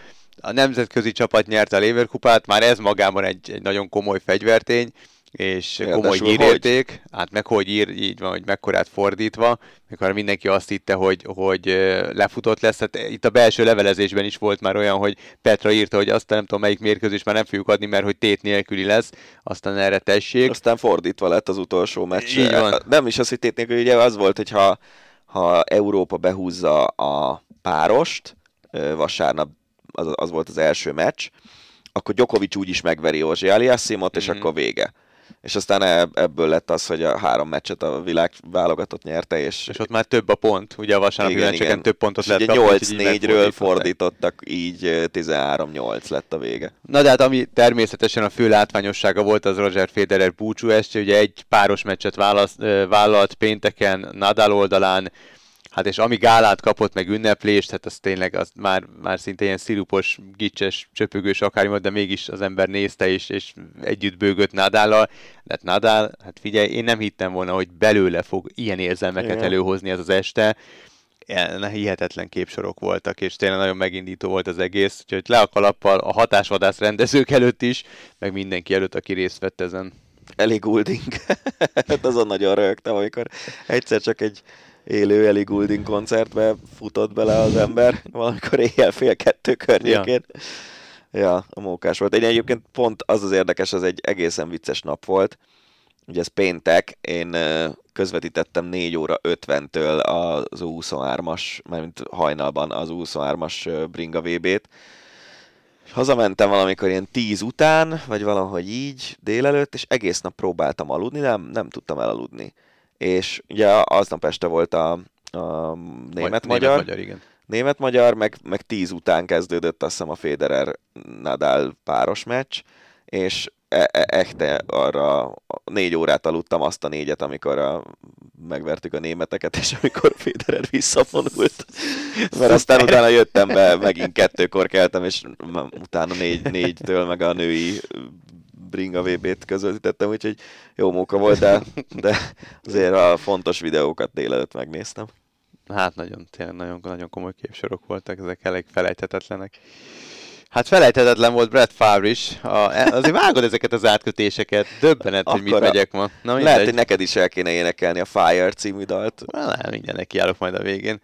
A nemzetközi csapat nyerte a Lever Kupát, már ez magában egy, egy nagyon komoly fegyvertény, és komoly Ráadásul hírérték, hát meg hogy ír, így van, hogy mekkorát fordítva, mikor mindenki azt hitte, hogy, hogy lefutott lesz. Hát itt a belső levelezésben is volt már olyan, hogy Petra írta, hogy azt nem tudom melyik mérkőzés már nem fogjuk adni, mert hogy tét nélküli lesz, aztán erre tessék. Aztán fordítva lett az utolsó meccs. Így van. Nem is az, hogy tét nélkül, ugye az volt, hogy ha, ha Európa behúzza a párost, vasárnap az, az volt az első meccs, akkor Djokovic úgyis megveri Józsi Aliassimot, és Mhm. akkor vége. És aztán eb- ebből lett az, hogy a három meccset a világ válogatott nyerte, és, És ott már több a pont, ugye a vasárnapi meccseken több pontot és lehet ugye kapni, úgyhogy így 8-4-ről megfordították. fordítottak, így ö, 13-8 lett a vége. Na de hát ami természetesen a fő látványossága volt az Roger Federer búcsú estje, ugye egy páros meccset választ, ö, vállalt pénteken Nadal oldalán, hát és ami gálát kapott, meg ünneplést, hát az tényleg az már, már szinte ilyen szirupos, gicses, csöpögős akármi de mégis az ember nézte és, és együtt bőgött Nadállal. De hát Nadal, hát figyelj, én nem hittem volna, hogy belőle fog ilyen érzelmeket Igen. előhozni ez az este. Hihetetlen képsorok voltak, és tényleg nagyon megindító volt az egész, úgyhogy le a kalappal a hatásvadász rendezők előtt is, meg mindenki előtt, aki részt vett ezen. Ellie Goulding. [laughs] hát azon nagyon rögtem, amikor egyszer csak egy élő Ellie Goulding koncertbe futott bele az ember, valamikor éjjel fél kettő környékén. Ja. ja, a mókás volt. Én egyébként pont az az érdekes, az egy egészen vicces nap volt. Ugye ez péntek, én közvetítettem 4 óra 50-től az U23-as, mármint hajnalban az U23-as ö, Bringa VB-t, és hazamentem valamikor ilyen 10 után, vagy valahogy így délelőtt, és egész nap próbáltam aludni, nem, nem tudtam elaludni. És ugye aznap este volt a, a német-magyar, Német-magyar, igen. német-magyar, meg, meg 10 után kezdődött azt hiszem a Federer-Nadal páros meccs, és e- e- echte arra négy órát aludtam azt a négyet, amikor a, megvertük a németeket, és amikor Federer visszavonult. Mert aztán utána jöttem be, megint kettőkor keltem, és utána négy, négytől meg a női Bringa VB-t közvetítettem, úgyhogy jó móka volt, de, de azért a fontos videókat délelőtt megnéztem. Hát nagyon, tényleg nagyon, nagyon komoly képsorok voltak, ezek elég felejthetetlenek. Hát felejthetetlen volt Brett Favre is. A, azért vágod ezeket az átkötéseket. Döbbenet, hogy mit megyek ma. Na Lehet, hogy neked is el kéne énekelni a Fire című dalt. Na, nem, mindjárt nekiállok majd a végén.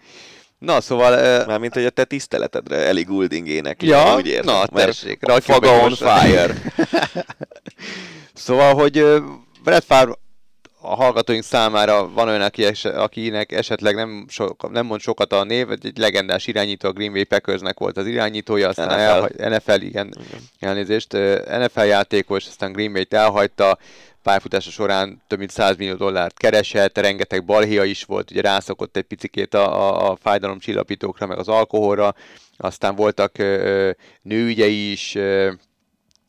Na, szóval... Mármint, hogy a te tiszteletedre Ellie Goulding énekli. Ja, úgy értem. na, tessék, rakjuk Faga on fire. [laughs] [laughs] Szóval, hogy Brett Favre a hallgatóink számára van olyan, aki es, akinek esetleg nem, so, nem mond sokat a név, egy legendás irányító, a Green Bay Packersnek volt az irányítója, aztán NFL. elhagy, NFL, igen, elnézést, ö, NFL játékos, aztán Green Bay-t elhagyta, pályafutása során több mint 100 millió dollárt keresett, rengeteg balhéja is volt, ugye rászokott egy picikét a, a, a fájdalomcsillapítókra, meg az alkoholra, aztán voltak ö, nőügyei is, ö,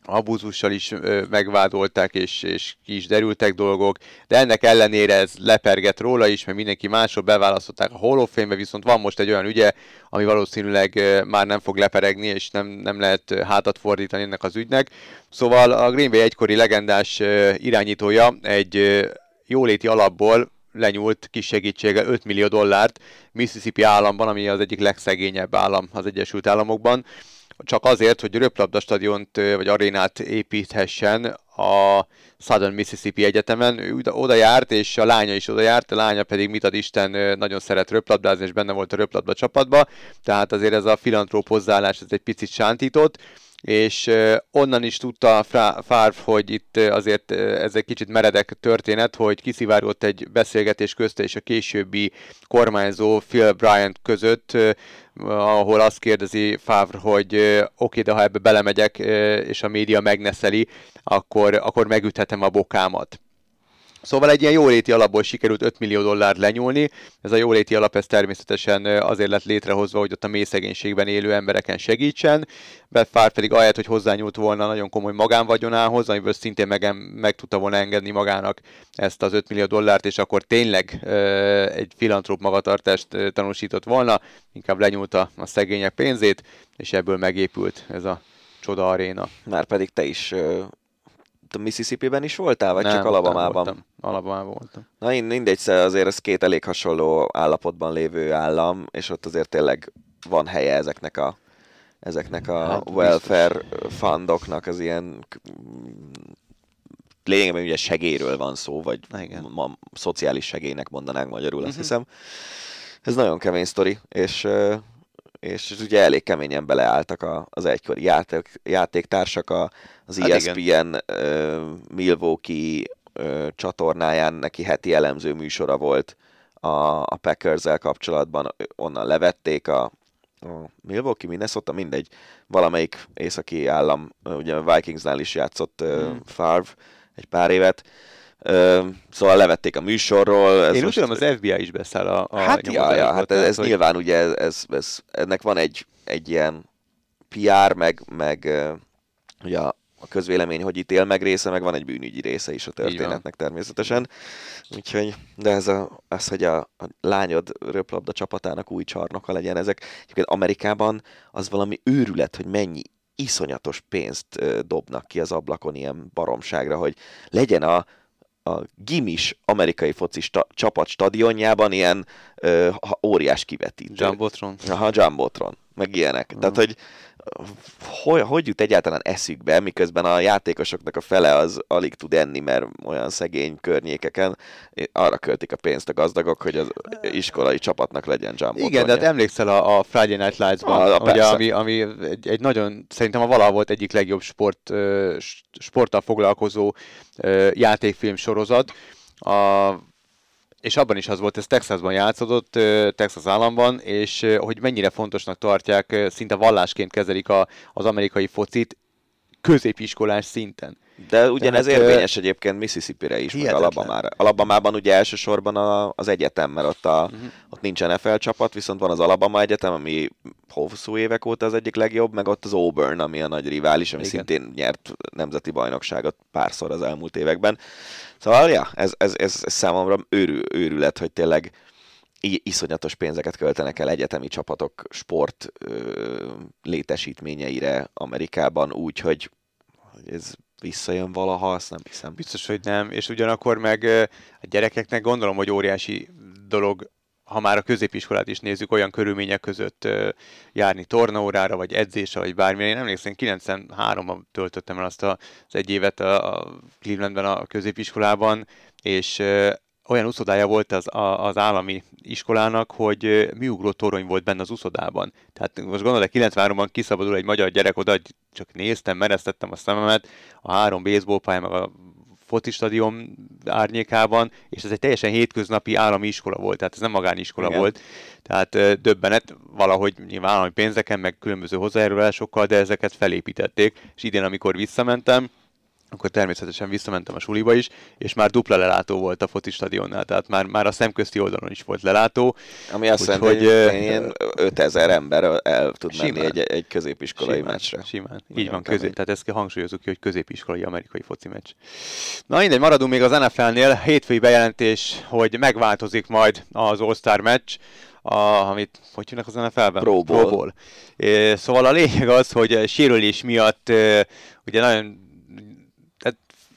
abúzussal is megvádolták, és, és ki is derültek dolgok, de ennek ellenére ez lepergett róla is, mert mindenki másról beválasztották a Hall of Fame-be, viszont van most egy olyan ügye, ami valószínűleg már nem fog leperegni, és nem, nem lehet hátat fordítani ennek az ügynek. Szóval a Green Bay egykori legendás irányítója egy jóléti alapból lenyúlt kis segítsége 5 millió dollárt Mississippi államban, ami az egyik legszegényebb állam az Egyesült Államokban, csak azért, hogy röplabda stadiont vagy arénát építhessen a Southern Mississippi Egyetemen. Ő oda járt, és a lánya is oda járt, a lánya pedig mit ad Isten nagyon szeret röplabdázni, és benne volt a röplabda csapatba, tehát azért ez a filantróp hozzáállás ez egy picit sántított és onnan is tudta Favre, hogy itt azért ez egy kicsit meredek történet, hogy kiszivárgott egy beszélgetés közte és a későbbi kormányzó Phil Bryant között, ahol azt kérdezi Favre, hogy oké, okay, de ha ebbe belemegyek, és a média megneszeli, akkor, akkor megüthetem a bokámat. Szóval egy ilyen jóléti alapból sikerült 5 millió dollárt lenyúlni. Ez a jóléti alap ez természetesen azért lett létrehozva, hogy ott a mély szegénységben élő embereken segítsen. Befár pedig ahelyett, hogy hozzányúlt volna nagyon komoly magánvagyonához, amiből szintén meg, meg tudta volna engedni magának ezt az 5 millió dollárt, és akkor tényleg e, egy filantróp magatartást tanúsított volna, inkább lenyúlta a szegények pénzét, és ebből megépült ez a csoda aréna. Már pedig te is a Mississippi-ben is voltál, vagy nem, csak Alabamában? Voltam. Alabamában voltam. Na én mindegy, azért ez két elég hasonló állapotban lévő állam, és ott azért tényleg van helye ezeknek a ezeknek a hát, welfare biztos. fundoknak, az ilyen lényegében ugye segélyről van szó, vagy Igen. ma, szociális segélynek mondanánk magyarul, uh-huh. azt mhm. hiszem. Ez nagyon kemény sztori, és és ugye elég keményen beleálltak a, az egykori játék, játéktársak a, az hát ESPN uh, Milwaukee uh, csatornáján, neki heti elemző műsora volt a, a Packers-el kapcsolatban, onnan levették a, a Milwaukee, Minnesota, mindegy, valamelyik északi állam, ugye a Vikingsnál is játszott uh, hmm. Favre egy pár évet, szóval levették a műsorról. Ez Én úgy tudom, az FBI is beszáll a, a Hát, ja, ja, hát ez, ez hogy... nyilván ugye ez, ez, ez, ennek van egy, egy ilyen PR, meg, meg ugye a, a közvélemény, hogy ítél meg része, meg van egy bűnügyi része is a történetnek természetesen. Úgyhogy, de ez a, az, hogy a, a lányod röplabda csapatának új csarnoka legyen, ezek egyébként Amerikában az valami őrület, hogy mennyi iszonyatos pénzt dobnak ki az ablakon ilyen baromságra, hogy legyen a, a gimis amerikai foci sta, csapat stadionjában ilyen ö, óriás kivetítő. Jumbotron? Aha, Jumbotron, meg ilyenek. Uh-huh. Tehát, hogy hogy, hogy jut egyáltalán eszükbe, miközben a játékosoknak a fele az alig tud enni, mert olyan szegény környékeken arra költik a pénzt a gazdagok, hogy az iskolai csapatnak legyen jumbo Igen, de hát emlékszel a, a Friday Night Lights-ban, a, a ugye, ami, ami egy, egy nagyon, szerintem a valaha volt egyik legjobb sport, sporttal foglalkozó játékfilm sorozat. A és abban is az volt, ez Texasban játszódott, Texas államban, és hogy mennyire fontosnak tartják, szinte vallásként kezelik a, az amerikai focit középiskolás szinten. De ugyanez Tehát, érvényes egyébként Mississippi-re is, meg Alabamára. Alabamában ugye elsősorban a, az egyetem, mert ott, a, uh-huh. ott nincs NFL csapat, viszont van az Alabama Egyetem, ami hosszú évek óta az egyik legjobb, meg ott az Auburn, ami a nagy rivális, ami Igen. szintén nyert nemzeti bajnokságot párszor az elmúlt években. Szóval, ja, ez, ez, ez, ez számomra őrű, őrület, hogy tényleg iszonyatos pénzeket költenek el egyetemi csapatok sport ö, létesítményeire Amerikában úgy, hogy, hogy ez visszajön valaha, azt nem hiszem. Biztos, hogy nem, és ugyanakkor meg a gyerekeknek gondolom, hogy óriási dolog ha már a középiskolát is nézzük, olyan körülmények között járni tornaórára, vagy edzésre, vagy bármilyen. Én emlékszem, 93-ban töltöttem el azt az egy évet a Clevelandben a középiskolában, és olyan uszodája volt az, az állami iskolának, hogy műugró torony volt benne az uszodában. Tehát most gondolod, 93-ban kiszabadul egy magyar gyerek oda, csak néztem, mereztettem a szememet, a három baseballpálya, meg a focistadion árnyékában, és ez egy teljesen hétköznapi állami iskola volt, tehát ez nem magániskola Igen. volt. Tehát döbbenet valahogy nyilván állami pénzeken, meg különböző hozzájárulásokkal, de ezeket felépítették, és idén, amikor visszamentem, akkor természetesen visszamentem a suliba is, és már dupla lelátó volt a foci stadionnál, tehát már, már a szemközti oldalon is volt lelátó. Ami azt jelenti, hogy, ilyen 5000 ember el tud simán, menni egy, egy középiskolai simán, meccsre. Simán, így van, közé, tehát ezt hangsúlyozunk ki, hogy középiskolai amerikai foci meccs. Na mindegy, maradunk még az NFL-nél, hétfői bejelentés, hogy megváltozik majd az All-Star meccs, a, amit, hogy jönnek az NFL-ben? Pro Bowl. Pro Bowl. Szóval a lényeg az, hogy sérülés miatt ugye nagyon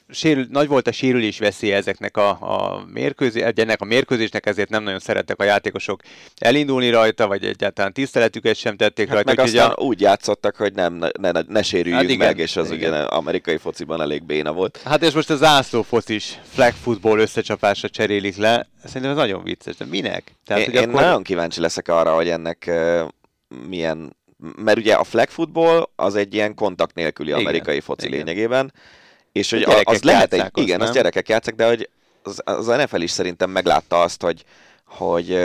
sérül, nagy volt a sérülés veszélye ezeknek a, a mérkőzés, ennek a mérkőzésnek, ezért nem nagyon szerettek a játékosok elindulni rajta, vagy egyáltalán tiszteletüket sem tették Hát rajta. meg aztán a, úgy játszottak, hogy nem, ne, ne, ne sérüljünk Hát igen, meg, és az igen. ugye amerikai fociban elég béna volt. hát és most a zászlófoc is flag football összecsapásra cserélik le. Szerintem ez nagyon vicces, de minek? Tehát, én, hogy én nagyon kíváncsi leszek arra, hogy ennek uh, milyen, mert ugye a flag football az egy ilyen kontakt nélküli Igen, amerikai foci igen. lényegében, és hogy A az lehet egy, azt, igen, az nem? gyerekek játszák, de hogy az, az NFL is szerintem meglátta azt, hogy, hogy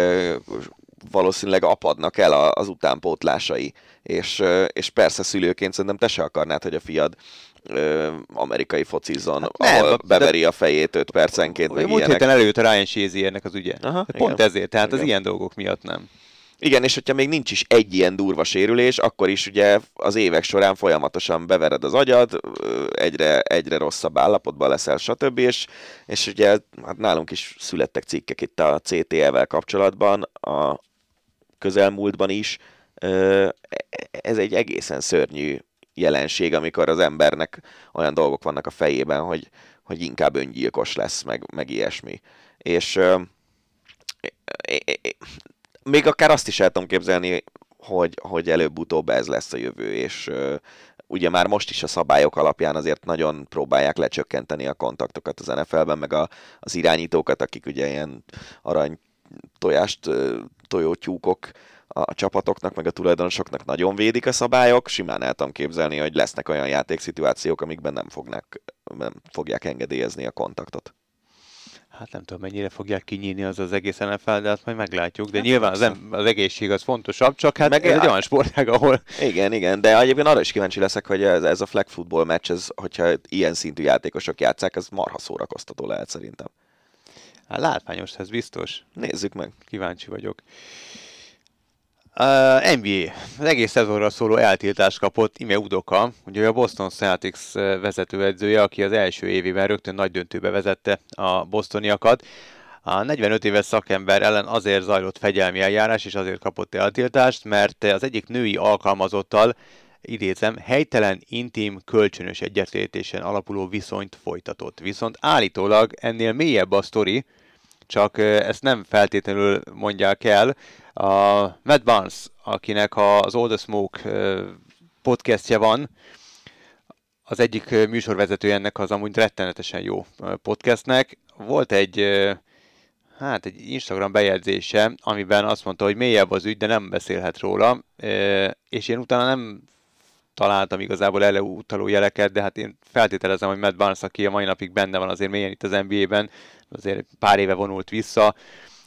valószínűleg apadnak el az utánpótlásai, és, és persze szülőként szerintem te se akarnád, hogy a fiad ö, amerikai focizzon, Hát nem, ahol de- beveri a fejét 5 percenként, meg Múlt ilyenek. héten előtt a Ryan Shaziernek az ügye. Aha, Hát Pont ezért, tehát az Igen. ilyen dolgok miatt nem. Igen, és hogyha még nincs is egy ilyen durva sérülés, akkor is ugye az évek során folyamatosan bevered az agyad, egyre, egyre rosszabb állapotban leszel, stb. És, és ugye hát nálunk is születtek cikkek itt a CTE-vel kapcsolatban, a közelmúltban is. Ez egy egészen szörnyű jelenség, amikor az embernek olyan dolgok vannak a fejében, hogy, hogy inkább öngyilkos lesz, meg, meg ilyesmi. És még akár azt is el tudom képzelni, hogy, hogy előbb-utóbb ez lesz a jövő, és ugye már most is a szabályok alapján azért nagyon próbálják lecsökkenteni a kontaktokat az NFL-ben, meg a, az irányítókat, akik ugye ilyen arany tojást, tojótyúkok a csapatoknak, meg a tulajdonosoknak nagyon védik a szabályok. Simán el tudom képzelni, hogy lesznek olyan játékszituációk, amikben nem, fognak, nem fogják engedélyezni a kontaktot. Hát nem tudom, mennyire fogják kinyílni az az egész NFL, de azt majd meglátjuk. De Hát nyilván az, em- az egészség az fontosabb, csak hát Meg ez egy olyan sportág, ahol Igen, igen, de egyébként arra is kíváncsi leszek, hogy ez, ez a flag football meccs, ez, hogyha ilyen szintű játékosok játszák, ez marha szórakoztató lehet szerintem. hát látványos, ez biztos. Nézzük meg. Kíváncsi vagyok. Uh, NBA. Az egész szezonra szóló eltiltást kapott Ime Udoka, ugye a Boston Celtics vezetőedzője, aki az első évében rögtön nagy döntőbe vezette a bostoniakat. A 45 éves szakember ellen azért zajlott fegyelmi eljárás, és azért kapott eltiltást, mert az egyik női alkalmazottal, idézem, helytelen, intim, kölcsönös egyetértésen alapuló viszonyt folytatott. Viszont állítólag ennél mélyebb a sztori, csak ezt nem feltétlenül mondják el. A Matt Barnes, akinek az All the Smoke podcastje van, az egyik ö, műsorvezető ennek az amúgy rettenetesen jó podcastnek. Volt egy, hát egy Instagram bejegyzése, amiben azt mondta, hogy mélyebb az ügy, de nem beszélhet róla, és én utána nem találtam igazából előutaló jeleket, de hát én feltételezem, hogy Matt Barnes, aki a mai napig benne van azért mélyen itt az NBA-ben, azért pár éve vonult vissza.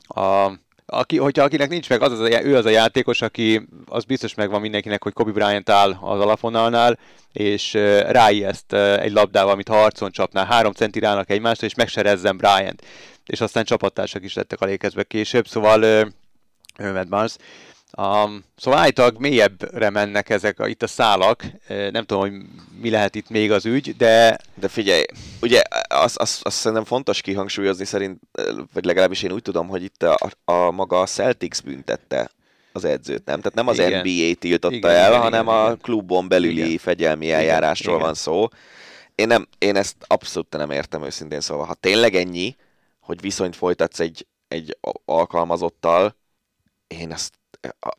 A, aki, hogyha akinek nincs meg, az az a, ő az a játékos, aki az biztos megvan mindenkinek, hogy Kobe Bryant áll az alapvonalnál, és uh, ráijeszt egy labdával, amit ha arcon csapná, három centi rának egymásra, és megserezzen Bryant. És aztán csapattársak is lettek a lékezbe később, szóval uh, Matt Barnes. Um, szóval állítólag mélyebbre mennek ezek a, itt a szálak, nem tudom, hogy mi lehet itt még az ügy, de De figyelj, ugye azt az, az szerintem fontos kihangsúlyozni szerint, vagy legalábbis én úgy tudom, hogy itt a, a maga a Celtics büntette az edzőt, nem? Tehát nem az Igen. NBA tiltotta Igen, el, igen, hanem igen, a igen. klubon belüli Igen. fegyelmi eljárásról igen. van szó. Én, nem, én ezt abszolút nem értem őszintén szóval. Ha tényleg ennyi, hogy viszonyt folytatsz egy, egy alkalmazottal, én ezt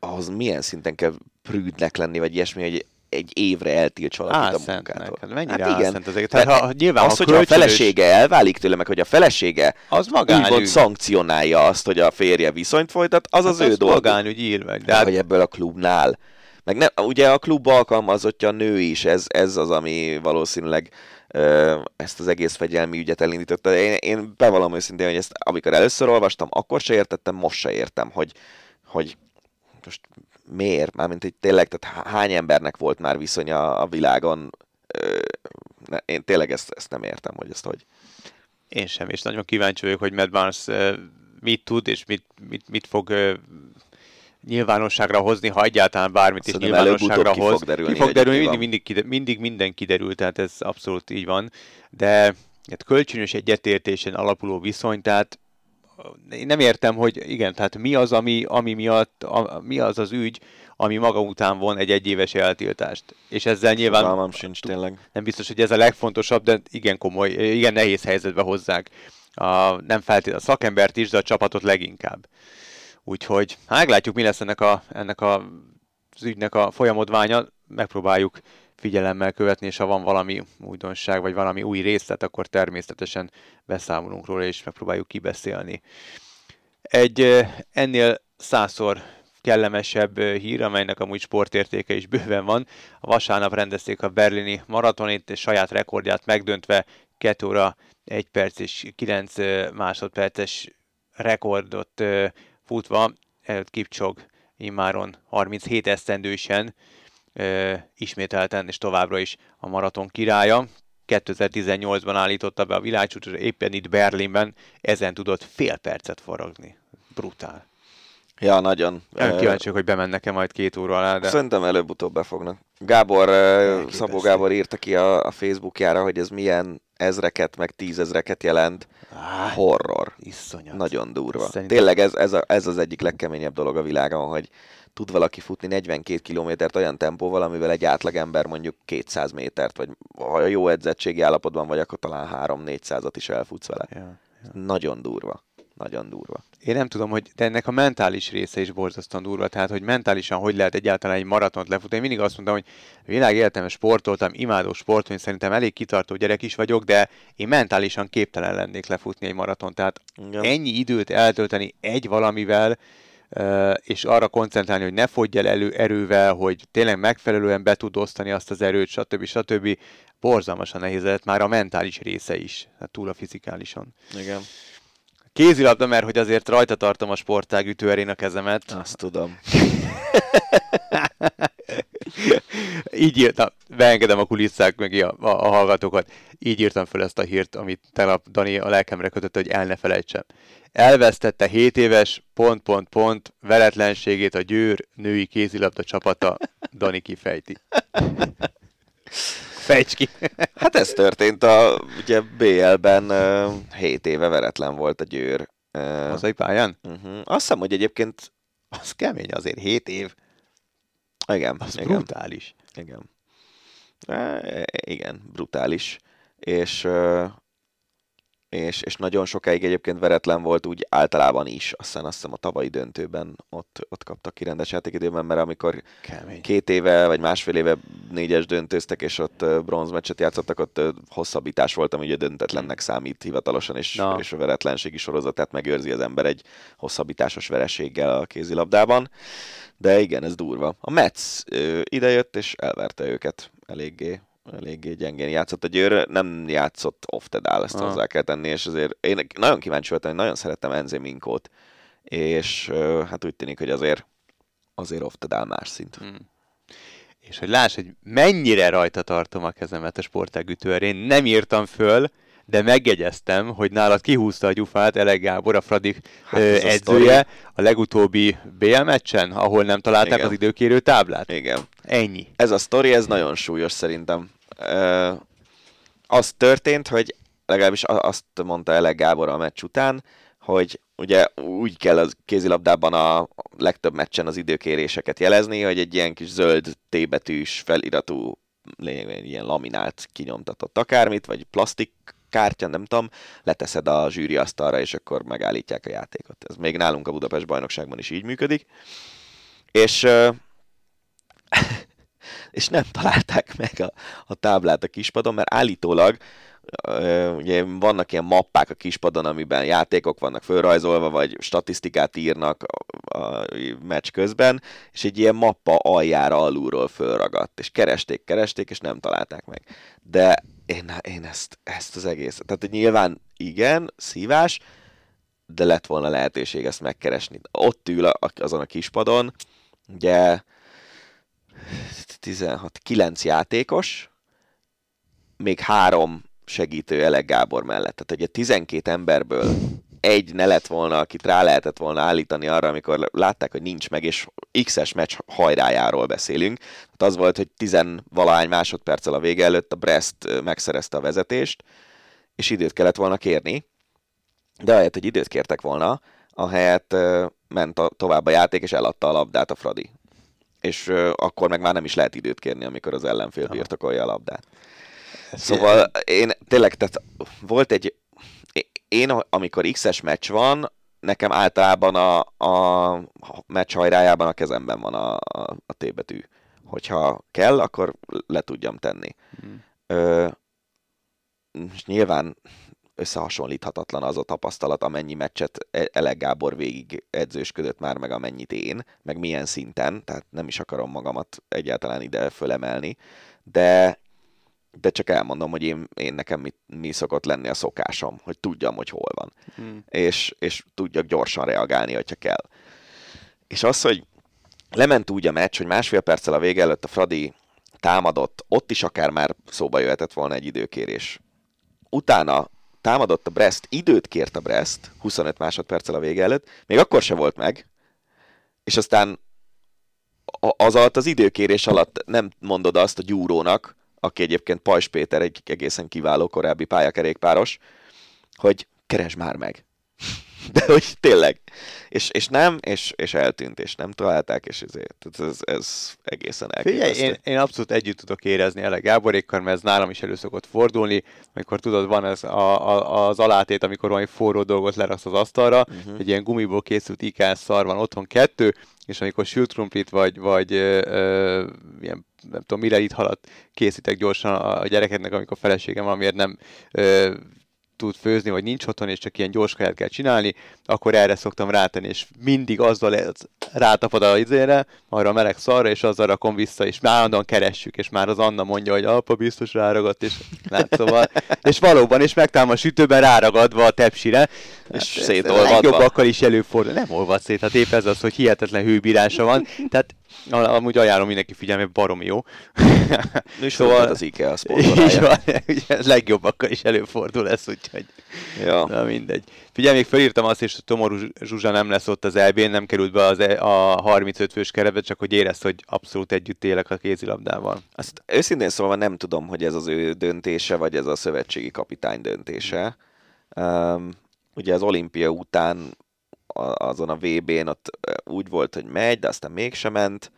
ahhoz milyen szinten kell prűdnek lenni, vagy ilyesmi, hogy egy évre eltilts valakit a munkától. Hát mennyire Hát igen. az egész. Tehát, ha, nyilván, az, ha hogyha a felesége elválik tőle, meg hogy a felesége az magánügy. szankcionálja azt, hogy a férje viszonyt folytat, az az Hát ő dolga. magánügy írva. De De hát, hogy ebből a klubnál. Meg ne, ugye a klub alkalmazottja a nő is, ez, ez az, ami valószínűleg ezt az egész fegyelmi ügyet elindította. Én, én bevallom őszintén, hogy ezt amikor először olvastam, akkor se értettem, most se értem, hogy, hogy most miért, mármint hogy tényleg, tehát há- hány embernek volt már viszonya a világon, ö, ne, én tényleg ezt, ezt nem értem, hogy ezt hogy. én sem, és nagyon kíváncsi vagyok, hogy Matt Barnes mit tud, és mit, mit, mit fog nyilvánosságra hozni, ha egyáltalán bármit is nyilvánosságra ki hoz. fog derülni, ki fog derülni, mi mindig, mindig, mindig minden kiderül, tehát ez abszolút így van. De hát kölcsönös egyetértésen alapuló viszony, tehát én nem értem, hogy igen, tehát mi az, ami, ami miatt, a, mi az az ügy, ami maga után von egy egyéves eltiltást. És ezzel nyilván... Fogalmam sincs tényleg. Nem biztos, hogy ez a legfontosabb, de igen komoly, igen nehéz helyzetbe hozzák. A, nem feltétlenül a szakembert is, de a csapatot leginkább. Úgyhogy hát meglátjuk, mi lesz ennek, a, ennek a, az ügynek a folyamodványa. Megpróbáljuk figyelemmel követni, és ha van valami újdonság, vagy valami új részlet, akkor természetesen beszámolunk róla, és megpróbáljuk kibeszélni. Egy ennél százszor kellemesebb hír, amelynek amúgy sportértéke is bőven van. A vasárnap rendezték a berlini maratonit, és saját rekordját megdöntve 2 óra 1 perc és 9 másodperces rekordot futva, Kipcsog immáron 37 esztendősen ismételten és továbbra is a maraton királya. 2018-ban állította be a világcsúcsra, éppen itt Berlinben, ezen tudott fél percet faragni. Brutál. Ja, nagyon. Nem kíváncsiak, hogy bemennek-e majd két óra alá, de... Szerintem előbb-utóbb befognak. Gábor, Szabó Gábor írta ki a, a Facebookjára, hogy ez milyen ezreket, meg tízezreket jelent. Ah, Horror. Iszonyat. Nagyon durva. Szerintem... Tényleg ez, ez, a, ez az egyik legkeményebb dolog a világon, hogy tud valaki futni 42 kilométert olyan tempóval, amivel egy átlagember mondjuk 200 métert, vagy ha jó edzettségi állapotban vagy, akkor talán 3-400-at is elfutsz vele. Ja, ja. Nagyon durva. Nagyon durva. Én nem tudom, hogy de ennek a mentális része is borzasztóan durva, tehát hogy mentálisan hogy lehet egyáltalán egy maratont lefutni. Én mindig azt mondtam, hogy világ életemben sportoltam, imádó sportolni, szerintem elég kitartó gyerek is vagyok, de én mentálisan képtelen lennék lefutni egy maraton. Tehát Igen. ennyi időt eltölteni egy valamivel, és arra koncentrálni, hogy ne fogyj el elő erővel, hogy tényleg megfelelően be tud osztani azt az erőt, stb. stb. Borzalmasan nehéz lett már a mentális része is, hát túl a fizikálison. Igen. Kézilabda, mert hogy azért rajta tartom a sportág ütőerén a kezemet. Azt tudom. [laughs] Így írtam, beengedem a kulisszák meg a, a, a hallgatókat. Így írtam fel ezt a hírt, amit tegnap Dani a lelkemre kötött, hogy el ne felejtsem. Elvesztette 7 éves pont, pont, pont veretlenségét a Győr női kézilabda csapata. Dani kifejti. [laughs] Fejts ki! [laughs] hát ez történt a, ugye BL-ben uh, 7 éve veretlen volt a Győr. Uh, Hazai pályán? Uh-huh. Azt hiszem, hogy egyébként... Az kemény azért, 7 év. Igen. Az igen. brutális. Igen. Uh, igen, brutális. És uh, és, és nagyon sokáig egyébként veretlen volt úgy általában is, aztán azt hiszem a tavalyi döntőben ott, ott kaptak ki rendes játékidőben, mert amikor Kemény. két éve vagy másfél éve négyes döntőztek, és ott bronzmeccset játszottak, ott hosszabbítás volt, ami ugye döntetlennek számít hivatalosan, és, no. és a veretlenségi sorozatát megőrzi az ember egy hosszabbításos vereséggel a kézilabdában. De igen, ez durva. A Metsz idejött, és elverte őket eléggé eléggé gyengén játszott. A Győr nem játszott dial, ezt ah. hozzá kell tenni, és azért én nagyon kíváncsi voltam, hogy nagyon szerettem Enze Minkót, és hát úgy tűnik, hogy azért azért dial más szint. Hmm. És hogy láss, hogy mennyire rajta tartom a kezemet a sportágütőre, én nem írtam föl, de megjegyeztem, hogy nálad kihúzta a gyufát Elek Gábor, a Fradik hát edzője a, a legutóbbi BL meccsen, ahol nem találták Igen. az időkérő táblát. Igen. Ennyi. Ez a sztori, ez nagyon súlyos szerintem az történt, hogy legalábbis azt mondta Ele Gábor a meccs után, hogy ugye úgy kell a kézilabdában a legtöbb meccsen az időkéréseket jelezni, hogy egy ilyen kis zöld T-betűs feliratú lényegében ilyen laminált kinyomtatott akármit, vagy plastik kártya, nem tudom, leteszed a zsűri asztalra, és akkor megállítják a játékot. Ez még nálunk a Budapest bajnokságban is így működik. És és nem találták meg a, a táblát a kispadon, mert állítólag ugye vannak ilyen mappák a kispadon, amiben játékok vannak fölrajzolva, vagy statisztikát írnak a, a meccs közben, és egy ilyen mappa aljára alulról fölragadt, és keresték, keresték, és nem találták meg. De én, én ezt, ezt az egész, tehát nyilván igen, szívás, de lett volna lehetőség ezt megkeresni. Ott ül azon a kispadon, ugye 16, 9 játékos, még három segítő Elek Gábor mellett. Tehát ugye 12 emberből egy ne lett volna, akit rá lehetett volna állítani arra, amikor látták, hogy nincs meg, és X-es meccs hajrájáról beszélünk. Tehát az volt, hogy tizenvalahány másodperccel a vége előtt a Brest megszerezte a vezetést, és időt kellett volna kérni, de ahelyett, hogy időt kértek volna, ahelyett ment a, tovább a játék, és eladta a labdát a Fradi. És akkor meg már nem is lehet időt kérni, amikor az ellenfél birtokolja a labdát. Szóval én tényleg, tehát volt egy, én amikor X-es meccs van, nekem általában a, a meccs hajrájában a kezemben van a, a, a T betű. Hogyha kell, akkor le tudjam tenni. Hmm. Ö, és nyilván összehasonlíthatatlan az a tapasztalat, amennyi meccset E- Elek Gábor végig edzősködött már, meg amennyit én, meg milyen szinten, tehát nem is akarom magamat egyáltalán ide fölemelni, de, de csak elmondom, hogy én, én nekem mi, mi szokott lenni a szokásom, hogy tudjam, hogy hol van, Hmm. és, és tudjak gyorsan reagálni, hogyha kell. És az, hogy lement úgy a meccs, hogy másfél perccel a vége előtt a Fradi támadott, ott is akár már szóba jöhetett volna egy időkérés. Utána támadott a Brest, időt kért a Brest, 25 másodperccel a vége előtt, még akkor se volt meg, és aztán az alatt az időkérés alatt nem mondod azt a gyúrónak, aki egyébként Pajs Péter, egy egészen kiváló korábbi pályakerékpáros, hogy keresd már meg. De hogy tényleg. És, és nem, és, és eltűnt, és nem találták, és ezért, tehát ez, ez egészen Figyelj, elképesztő. én, én abszolút együtt tudok érezni Ele Gáborékkal, mert ez nálam is elő szokott fordulni, amikor tudod, van ez a, a, az alátét, amikor valami forró dolgot leraksz az asztalra, uh-huh. egy ilyen gumiból készült ikás szar van otthon kettő, és amikor sült krumplit vagy, vagy ö, ö, ilyen, nem tudom, mire itt halat készítek gyorsan a gyerekednek, amikor a feleségem valamiért nem ö, tud főzni, vagy nincs otthon, és csak ilyen gyors kaját kell csinálni, akkor erre szoktam rátenni, és mindig azzal rátapad a izére, arra a meleg szarra, és azzal rakom vissza, és már állandóan keressük, és már az Anna mondja, hogy apa biztos ráragadt, és lát, szóval, és valóban, és megtámad a sütőben ráragadva a tepsire, És Hát, szétolvadva. Legjobbakkal is előfordul. Nem olvad szét, hát épp ez az, hogy hihetetlen hőbírása van. Tehát amúgy ajánlom mindenki figyelme, baromi jó. [laughs] És Szóval- az IKEA [laughs] Így van, ugye legjobbakkal is előfordul ez, úgyhogy Ja. na mindegy. Figyelj, még felírtam azt is, hogy Tomorú Zsuzsa nem lesz ott az EB-n, nem került be az e- a 35 fős keretbe, csak hogy érezd, hogy abszolút együtt élek a kézilabdával. Azt őszintén szólva nem tudom, hogy ez az ő döntése, vagy ez a szövetségi kapitány döntése. Um, ugye az olimpia után azon a VB-n ott úgy volt, hogy megy, de aztán mégsem ment.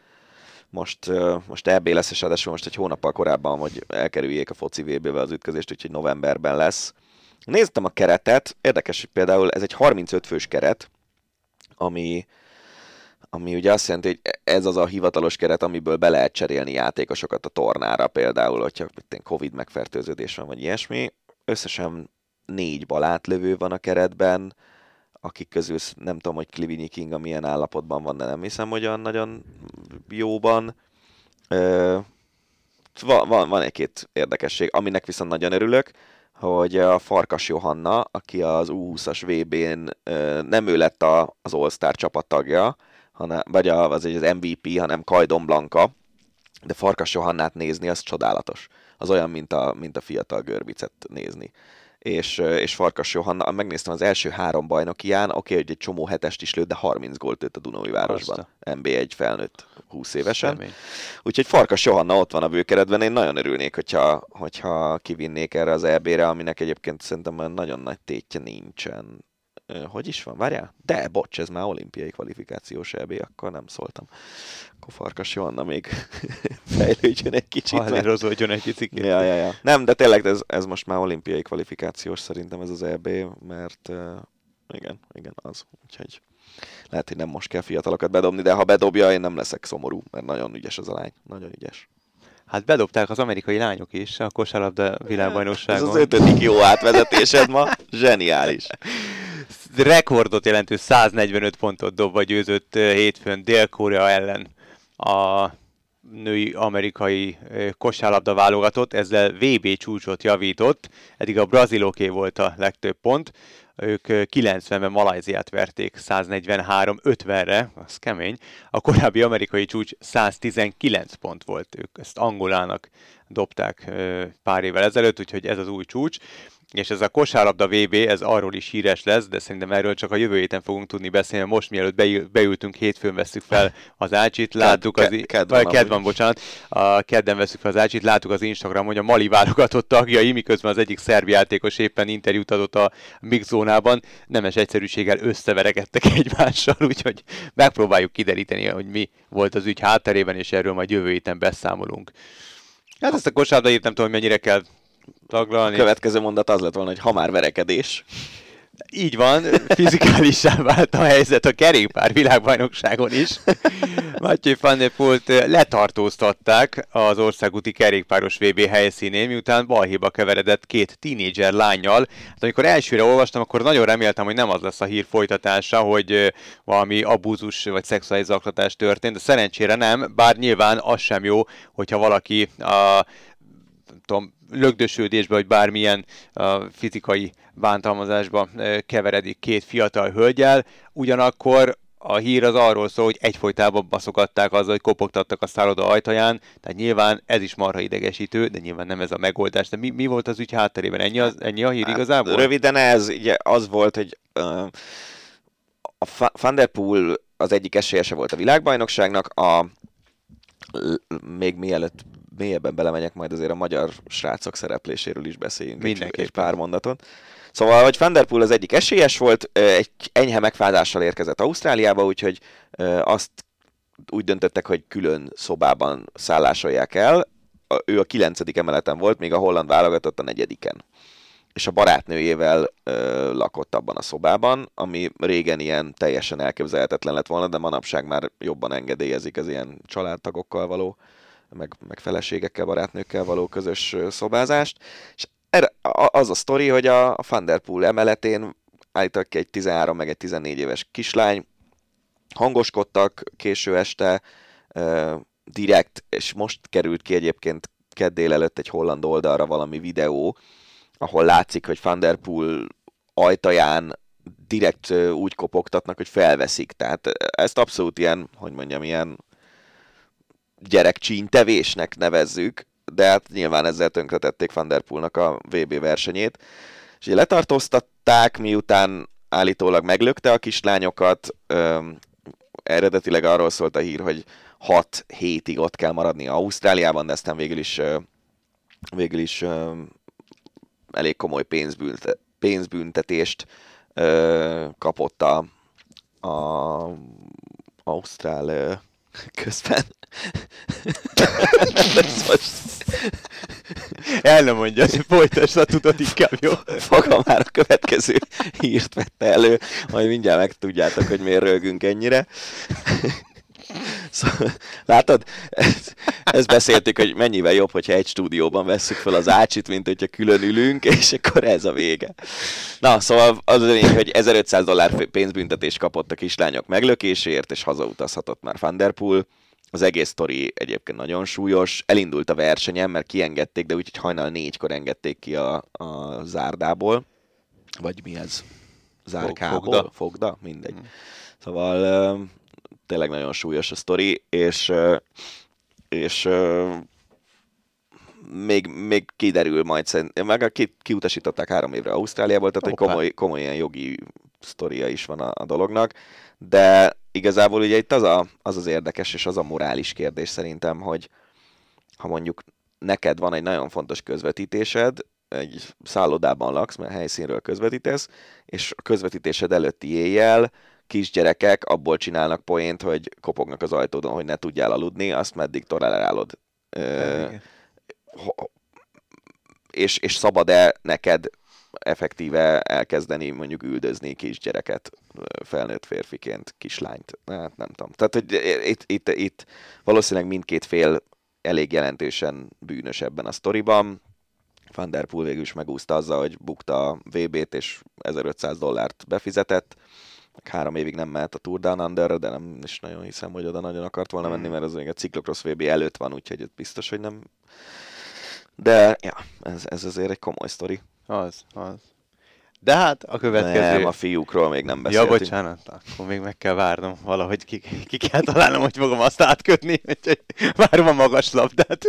Most, most EB lesz, és ráadásul most egy hónappal korábban, hogy elkerüljék a foci VB-vel az ütközést, úgyhogy novemberben lesz. Néztem a keretet, érdekes, hogy például ez egy 35 fős keret, ami, ami ugye azt jelenti, hogy ez az a hivatalos keret, amiből be lehet cserélni játékosokat a tornára, például, hogyha én, Covid megfertőződés van, vagy ilyesmi. Összesen négy balátlövő van a keretben, akik közül nem tudom, hogy Klivini Kinga milyen állapotban van, de nem hiszem, hogy olyan nagyon jóban. Ö, van, van, van egy-két érdekesség, aminek viszont nagyon örülök, hogy a Farkas Johanna, aki az U20-as VB-n nem ő lett a, az All-Star csapattagja, hanem, vagy a, az, az MVP, hanem Kajdon Blanka, de Farkas Johannát nézni, az csodálatos. Az olyan, mint a, mint a fiatal Görbicet nézni. És, és Farkas Johanna, megnéztem az első három bajnokián, oké, hogy egy csomó hetest is lőtt, de 30 gólt lőtt a Dunói városban. NB1 felnőtt 20 évesen. Kemény. Úgyhogy Farkas Johanna ott van a bőkeretben, én nagyon örülnék, hogyha, hogyha kivinnék erre az EB-re, aminek egyébként szerintem nagyon nagy tétje nincsen. Hogy is van? Várjál? De, bocs, ez már olimpiai kvalifikációs EB, akkor nem szóltam. Akkor Farkas Johanna még [laughs] fejlődjön egy kicsit. Hallérozódjon egy picit. Ja, ja, ja. Nem, de tényleg ez, ez most már olimpiai kvalifikációs szerintem ez az EB, mert uh, igen, igen, az. Úgyhogy lehet, hogy nem most kell fiatalokat bedobni, de ha bedobja, én nem leszek szomorú, mert nagyon ügyes az a lány. Nagyon ügyes. Hát bedobták az amerikai lányok is a kosárlabda Ez világbajnokságon. az ötödik jó átvezetésed ma. Zseniális. Rekordot jelentő 145 pontot dobva győzött hétfőn Dél-Korea ellen a női amerikai kosárlabda válogatott, ezzel VB csúcsot javított, eddig a braziloké volt a legtöbb pont, ők ö, 90-ben Malajziát verték 143-50-re, az kemény. A korábbi amerikai csúcs 119 pont volt, ők ezt Angolának dobták pár évvel ezelőtt, úgyhogy ez az új csúcs és ez a kosárlabda VB, ez arról is híres lesz, de szerintem erről csak a jövő héten fogunk tudni beszélni. Most mielőtt beültünk, hétfőn veszük fel az ácsit, láttuk az... Ked, ked, ked van, bocsánat. A kedden veszük fel az ácsit, láttuk az Instagram, hogy a Mali válogatott tagjai, miközben az egyik szerb játékos éppen interjút adott a mixzónában, nemes egyszerűséggel összeverekedtek [laughs] egymással, úgyhogy megpróbáljuk kideríteni, hogy mi volt az ügy hátterében, és erről majd jövő héten beszámolunk. Hát ezt a kosárlabda nem tudom, hogy mennyire kell taglalni. A következő mondat az lett volna, hogy ha már verekedés. Így van, fizikálissá vált a helyzet a kerékpár világbajnokságon is. Matyi van der Pult letartóztatták az országúti kerékpáros VB helyszínén, miután balhéba keveredett két tínédzser lányjal. Hát amikor elsőre olvastam, akkor nagyon reméltem, hogy nem az lesz a hír folytatása, hogy valami abúzus vagy szexuális zaklatás történt, de szerencsére nem, bár nyilván az sem jó, hogyha valaki a tudom, lögdösődésbe, vagy bármilyen fizikai bántalmazásba uh, keveredik két fiatal hölgyel, ugyanakkor a hír az arról szól, hogy egyfolytában baszogatták azzal, hogy kopogtattak a szálloda ajtaján, tehát nyilván ez is marha idegesítő, de nyilván nem ez a megoldás. De mi, mi volt az ügy hátterében? Ennyi, az, ennyi a hír hát, igazából? Röviden ez ugye az volt, hogy uh, a Van der Poel az egyik esélyese volt a világbajnokságnak, a még mielőtt mélyebben belemegyek, majd azért a magyar srácok szerepléséről is beszéljünk Mindenki egy pár mondaton. Szóval, hogy Van der Poel az egyik esélyes volt, egy enyhe megfázással érkezett Ausztráliába, úgyhogy azt úgy döntöttek, hogy külön szobában szállásolják el. Ő a kilencedik emeleten volt, még a holland válogatott a negyediken. És a barátnőjével ö, lakott abban a szobában, ami régen ilyen teljesen elképzelhetetlen lett volna, de manapság már jobban engedélyezik az ilyen családtagokkal való meg, meg feleségekkel, barátnőkkel való közös szobázást, és erre, az a sztori, hogy a, a Thunderpool emeletén állítak egy 13 meg egy 14 éves kislány, hangoskodtak késő este, direkt, és most került ki egyébként kedd délelőtt egy holland oldalra valami videó, ahol látszik, hogy Thunderpool ajtaján direkt úgy kopogtatnak, hogy felveszik. Tehát ezt abszolút ilyen, hogy mondjam, ilyen gyerekcsíntevésnek nevezzük, de hát nyilván ezzel tönkretették Van Der Poelnak a VB versenyét. És így letartóztatták, miután állítólag meglökte a kislányokat, öm, eredetileg arról szólt a hír, hogy 6 hétig ott kell maradni Ausztráliában, de aztán végül is, végül is öm, elég komoly pénzbűnte, pénzbüntetést ö, kapott a, a Ausztrál közben. El nem mondja, hogy folytasd a tudat inkább, jó? Foga már a következő hírt vette elő, majd mindjárt megtudjátok, hogy miért rögünk ennyire. Szóval, látod, ezt, ezt beszéltük, hogy mennyivel jobb, hogyha egy stúdióban vesszük fel az ácsit, mint hogyha külön ülünk, és akkor ez a vége. Na, szóval az a lényeg, hogy 1500 dollár pénzbüntetés kapott a kislányok meglökéséért, és hazautazhatott már Van Der Poel. Az egész sztori egyébként nagyon súlyos. Elindult a versenyen, mert kiengedték, de úgyhogy hajnal négykor engedték ki a, a zárdából. Vagy mi ez? Zárkából? Fogda. Fogda? Mindegy. Hmm. Szóval tényleg nagyon súlyos a sztori, és, és még, még kiderül majd szerintem, meg ki, kiutasították három évre Ausztráliából, tehát Opa. egy komoly, komoly ilyen jogi sztoria is van a, a dolognak, de igazából ugye itt az, a, az az érdekes, és az a morális kérdés szerintem, hogy ha mondjuk neked van egy nagyon fontos közvetítésed, egy szállodában laksz, mert helyszínről közvetítesz, és a közvetítésed előtti éjjel kisgyerekek abból csinálnak poént, hogy kopognak az ajtódon, hogy ne tudjál aludni, azt meddig tolerálod. Ö, és, és szabad-e neked effektíve elkezdeni mondjuk üldözni kisgyereket felnőtt férfiként, kislányt? Hát nem tudom. Tehát, hogy itt, itt, itt valószínűleg mindkét fél elég jelentősen bűnös ebben a sztoriban. Van der Poel végül is megúszta azzal, hogy bukta a VB-t, és 1500 dollárt befizetett három évig nem mehet a Tour Down under de nem is nagyon hiszem, hogy oda nagyon akart volna menni, mert az még a Cyclocross VB előtt van, úgyhogy biztos, hogy nem. De ja, ez, ez azért egy komoly sztori. Az, az. De hát a következő... Nem, a fiúkról még nem beszéltünk. Ja, bocsánat, akkor még meg kell várnom valahogy ki, ki kell találnom, hogy fogom azt átkötni, úgyhogy várom a magas labdát.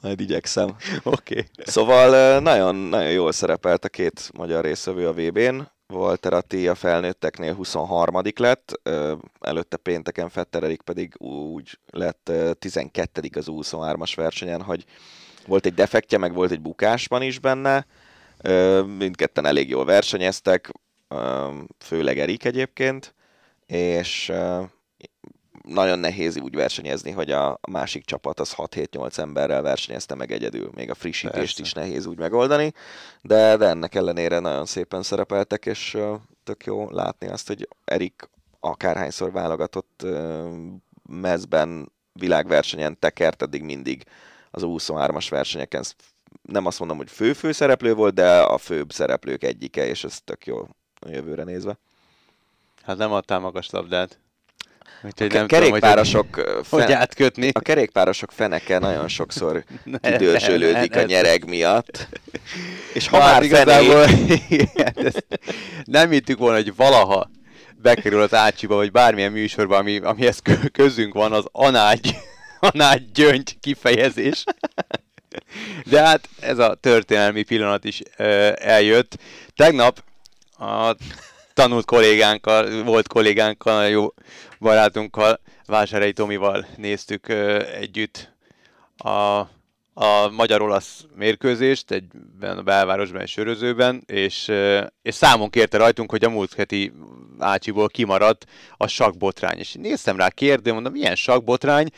Majd igyekszem. Oké. Okay. Szóval nagyon, nagyon jól szerepelt a két magyar részvevő a VB-n. Walter Atti a felnőtteknél 23 lett, előtte pénteken Fetterelik pedig úgy lett 12 az 23-as versenyen, hogy volt egy defektje, meg volt egy bukásban is benne, mindketten elég jól versenyeztek, főleg Erik egyébként, és nagyon nehéz úgy versenyezni, hogy a másik csapat az 6-7-8 emberrel versenyezte meg egyedül. Még a frissítést Persze. is nehéz úgy megoldani, de, de ennek ellenére nagyon szépen szerepeltek, és tök jó látni azt, hogy Erik akárhányszor válogatott mezben világversenyen tekert, eddig mindig az 23-as versenyeken nem azt mondom, hogy fő-fő szereplő volt, de a főbb szereplők egyike, és ez tök jó a jövőre nézve. Hát nem adtál magas labdát. Úgyhogy a kerékpárosok tudom, hogy, fen... hogy átkötni. A kerékpárosok feneke nagyon sokszor [laughs] kidősölődik a nyereg miatt. És ha már igazából, [laughs] igen, nem hittük volna, hogy valaha bekerül az Ácsiba, vagy bármilyen műsorba, ami, amihez közünk van, az anágy, anágy gyöngy kifejezés. De hát ez a történelmi pillanat is eljött. Tegnap a tanult kollégánkkal, volt kollégánkkal, jó barátunkkal, Vásárhelyi Tomival néztük együtt a a magyar-olasz mérkőzést egy a belvárosban, egy sörözőben, és, és számon kérte rajtunk, hogy a múlt heti Ácsiból kimaradt a sakbotrány. És néztem rá kérdő, mondom, milyen sakbotrány,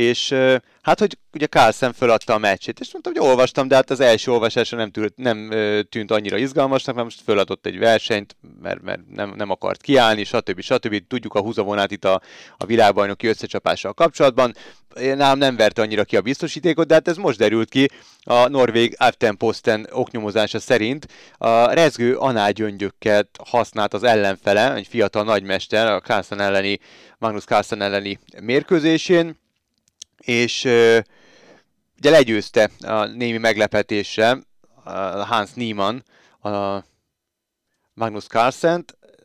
és hát, hogy ugye Carlsen föladta a meccsét, és mondtam, hogy olvastam, de hát az első olvasásra nem, tűnt, nem tűnt annyira izgalmasnak, mert most föladott egy versenyt, mert, mert nem, nem akart kiállni, stb. stb. Tudjuk a húzavonát itt a, a világbajnoki összecsapással kapcsolatban. Nálam nem verte annyira ki a biztosítékot, de hát ez most derült ki a norvég Aftenposten oknyomozása szerint. A rezgő anágyöngyöket használt az ellenfele, egy fiatal nagymester a Carlsen elleni, Magnus Carlsen elleni mérkőzésén és ugye legyőzte a némi meglepetésre Hans Niemann a Magnus Carlsen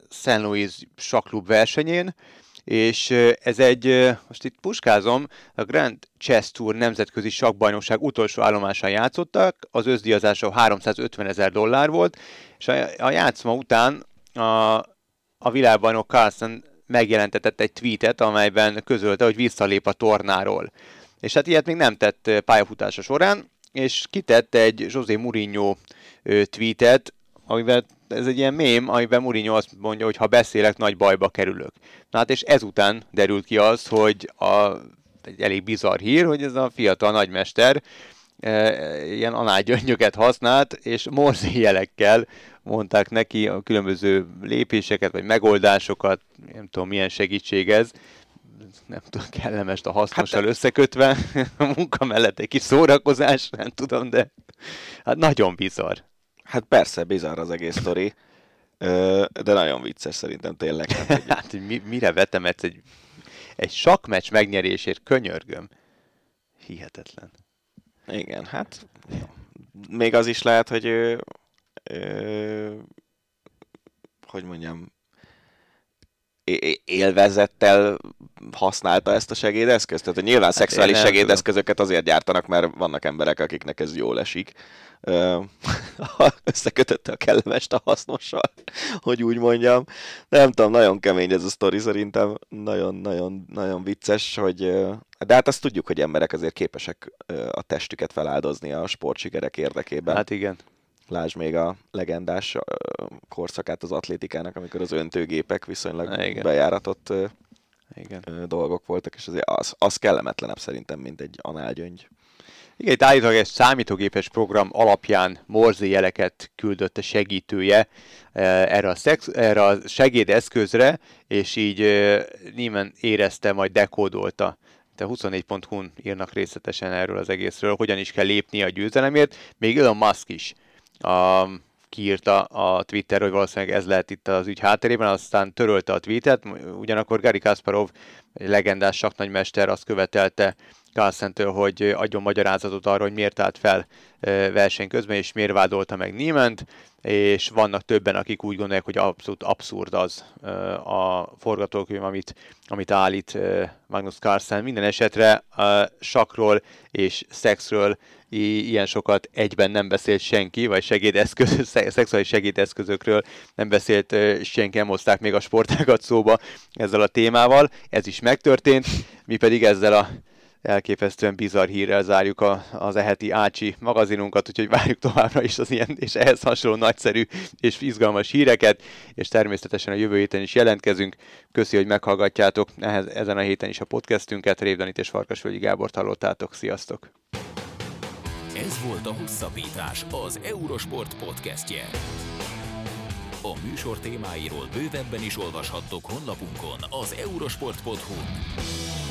St. Louis saklub versenyén, és ez egy, most itt puskázom, a Grand Chess Tour nemzetközi sakbajnokság utolsó állomásán játszottak, az összdíjazása 350 ezer dollár volt, és a, a játszma után a, a világbajnok Carlsen megjelentetett egy tweetet, amelyben közölte, hogy visszalép a tornáról. És hát ilyet még nem tett pályafutása során, és kitett egy José Mourinho tweetet, amivel ez egy ilyen mém, amiben Mourinho azt mondja, hogy ha beszélek, nagy bajba kerülök. Na hát és ezután derült ki az, hogy a, egy elég bizarr hír, hogy ez a fiatal nagymester e, ilyen anágyöngyöket használt, és morzi jelekkel mondták neki a különböző lépéseket, vagy megoldásokat, nem tudom milyen segítség ez, nem tudom, kellemes a hasznossal hát, összekötve, [laughs] a munka mellett egy kis szórakozás, nem tudom, de hát nagyon bizarr. Hát persze, bizarr az egész sztori, de nagyon vicces szerintem tényleg. Hát, hogy... [laughs] hát mi, mire vetemetsz egy, egy sakmeccs megnyerésért, könyörgöm. Hihetetlen. Igen, hát még az is lehet, hogy ő, hogy mondjam, élvezettel használta ezt a segédeszközt? Tehát hogy nyilván hát szexuális segédeszközöket azért gyártanak, mert vannak emberek, akiknek ez jól esik. [laughs] Összekötötte a kellemest a hasznossal, hogy úgy mondjam. Nem tudom, nagyon kemény ez a sztori szerintem. Nagyon-nagyon nagyon vicces, hogy de hát azt tudjuk, hogy emberek azért képesek a testüket feláldozni a sportsikerek érdekében. Hát igen. Lásd még a legendás korszakát az atlétikának, amikor az öntőgépek viszonylag Igen. bejáratott Igen. dolgok voltak, és azért az, az kellemetlenebb szerintem, mint egy análgyöngy. Igen, itt állítólag egy számítógépes program alapján morzi jeleket küldött a segítője erre a, szex, erre a segédeszközre, és így Niemann érezte, majd dekódolta. De 24.hu-n írnak részletesen erről az egészről, hogyan is kell lépni a győzelemért. Még Elon Musk is a, kiírta a Twitter, hogy valószínűleg ez lehet itt az ügy hátterében, aztán törölte a tweetet, ugyanakkor Gary Kasparov, egy legendás saknagymester azt követelte Carlsen-től, hogy adjon magyarázatot arra, hogy miért állt fel verseny közben, és miért vádolta meg Niement, és vannak többen, akik úgy gondolják, hogy abszolút abszurd az a forgatókönyv, amit, amit állít Magnus Carlsen. Minden esetre sakról és szexről ilyen sokat egyben nem beszélt senki, vagy segédeszköz, [laughs] szexuális segédeszközökről nem beszélt senki, nem hozták még a sportágat szóba ezzel a témával. Ez is megtörtént, mi pedig ezzel a elképesztően bizarr hírrel zárjuk a, az eheti Ácsi magazinunkat, úgyhogy várjuk továbbra is az ilyen és ehhez hasonló nagyszerű és izgalmas híreket, és természetesen a jövő héten is jelentkezünk. Köszi, hogy meghallgatjátok ehhez, ezen a héten is a podcastünket. Révdanit és Farkasvölgyi Gábort hallottátok. Sziasztok! Ez volt a Hosszabbítás, az Eurosport podcastje. A műsor témáiról bővebben is olvashattok honlapunkon az eurosport.hu.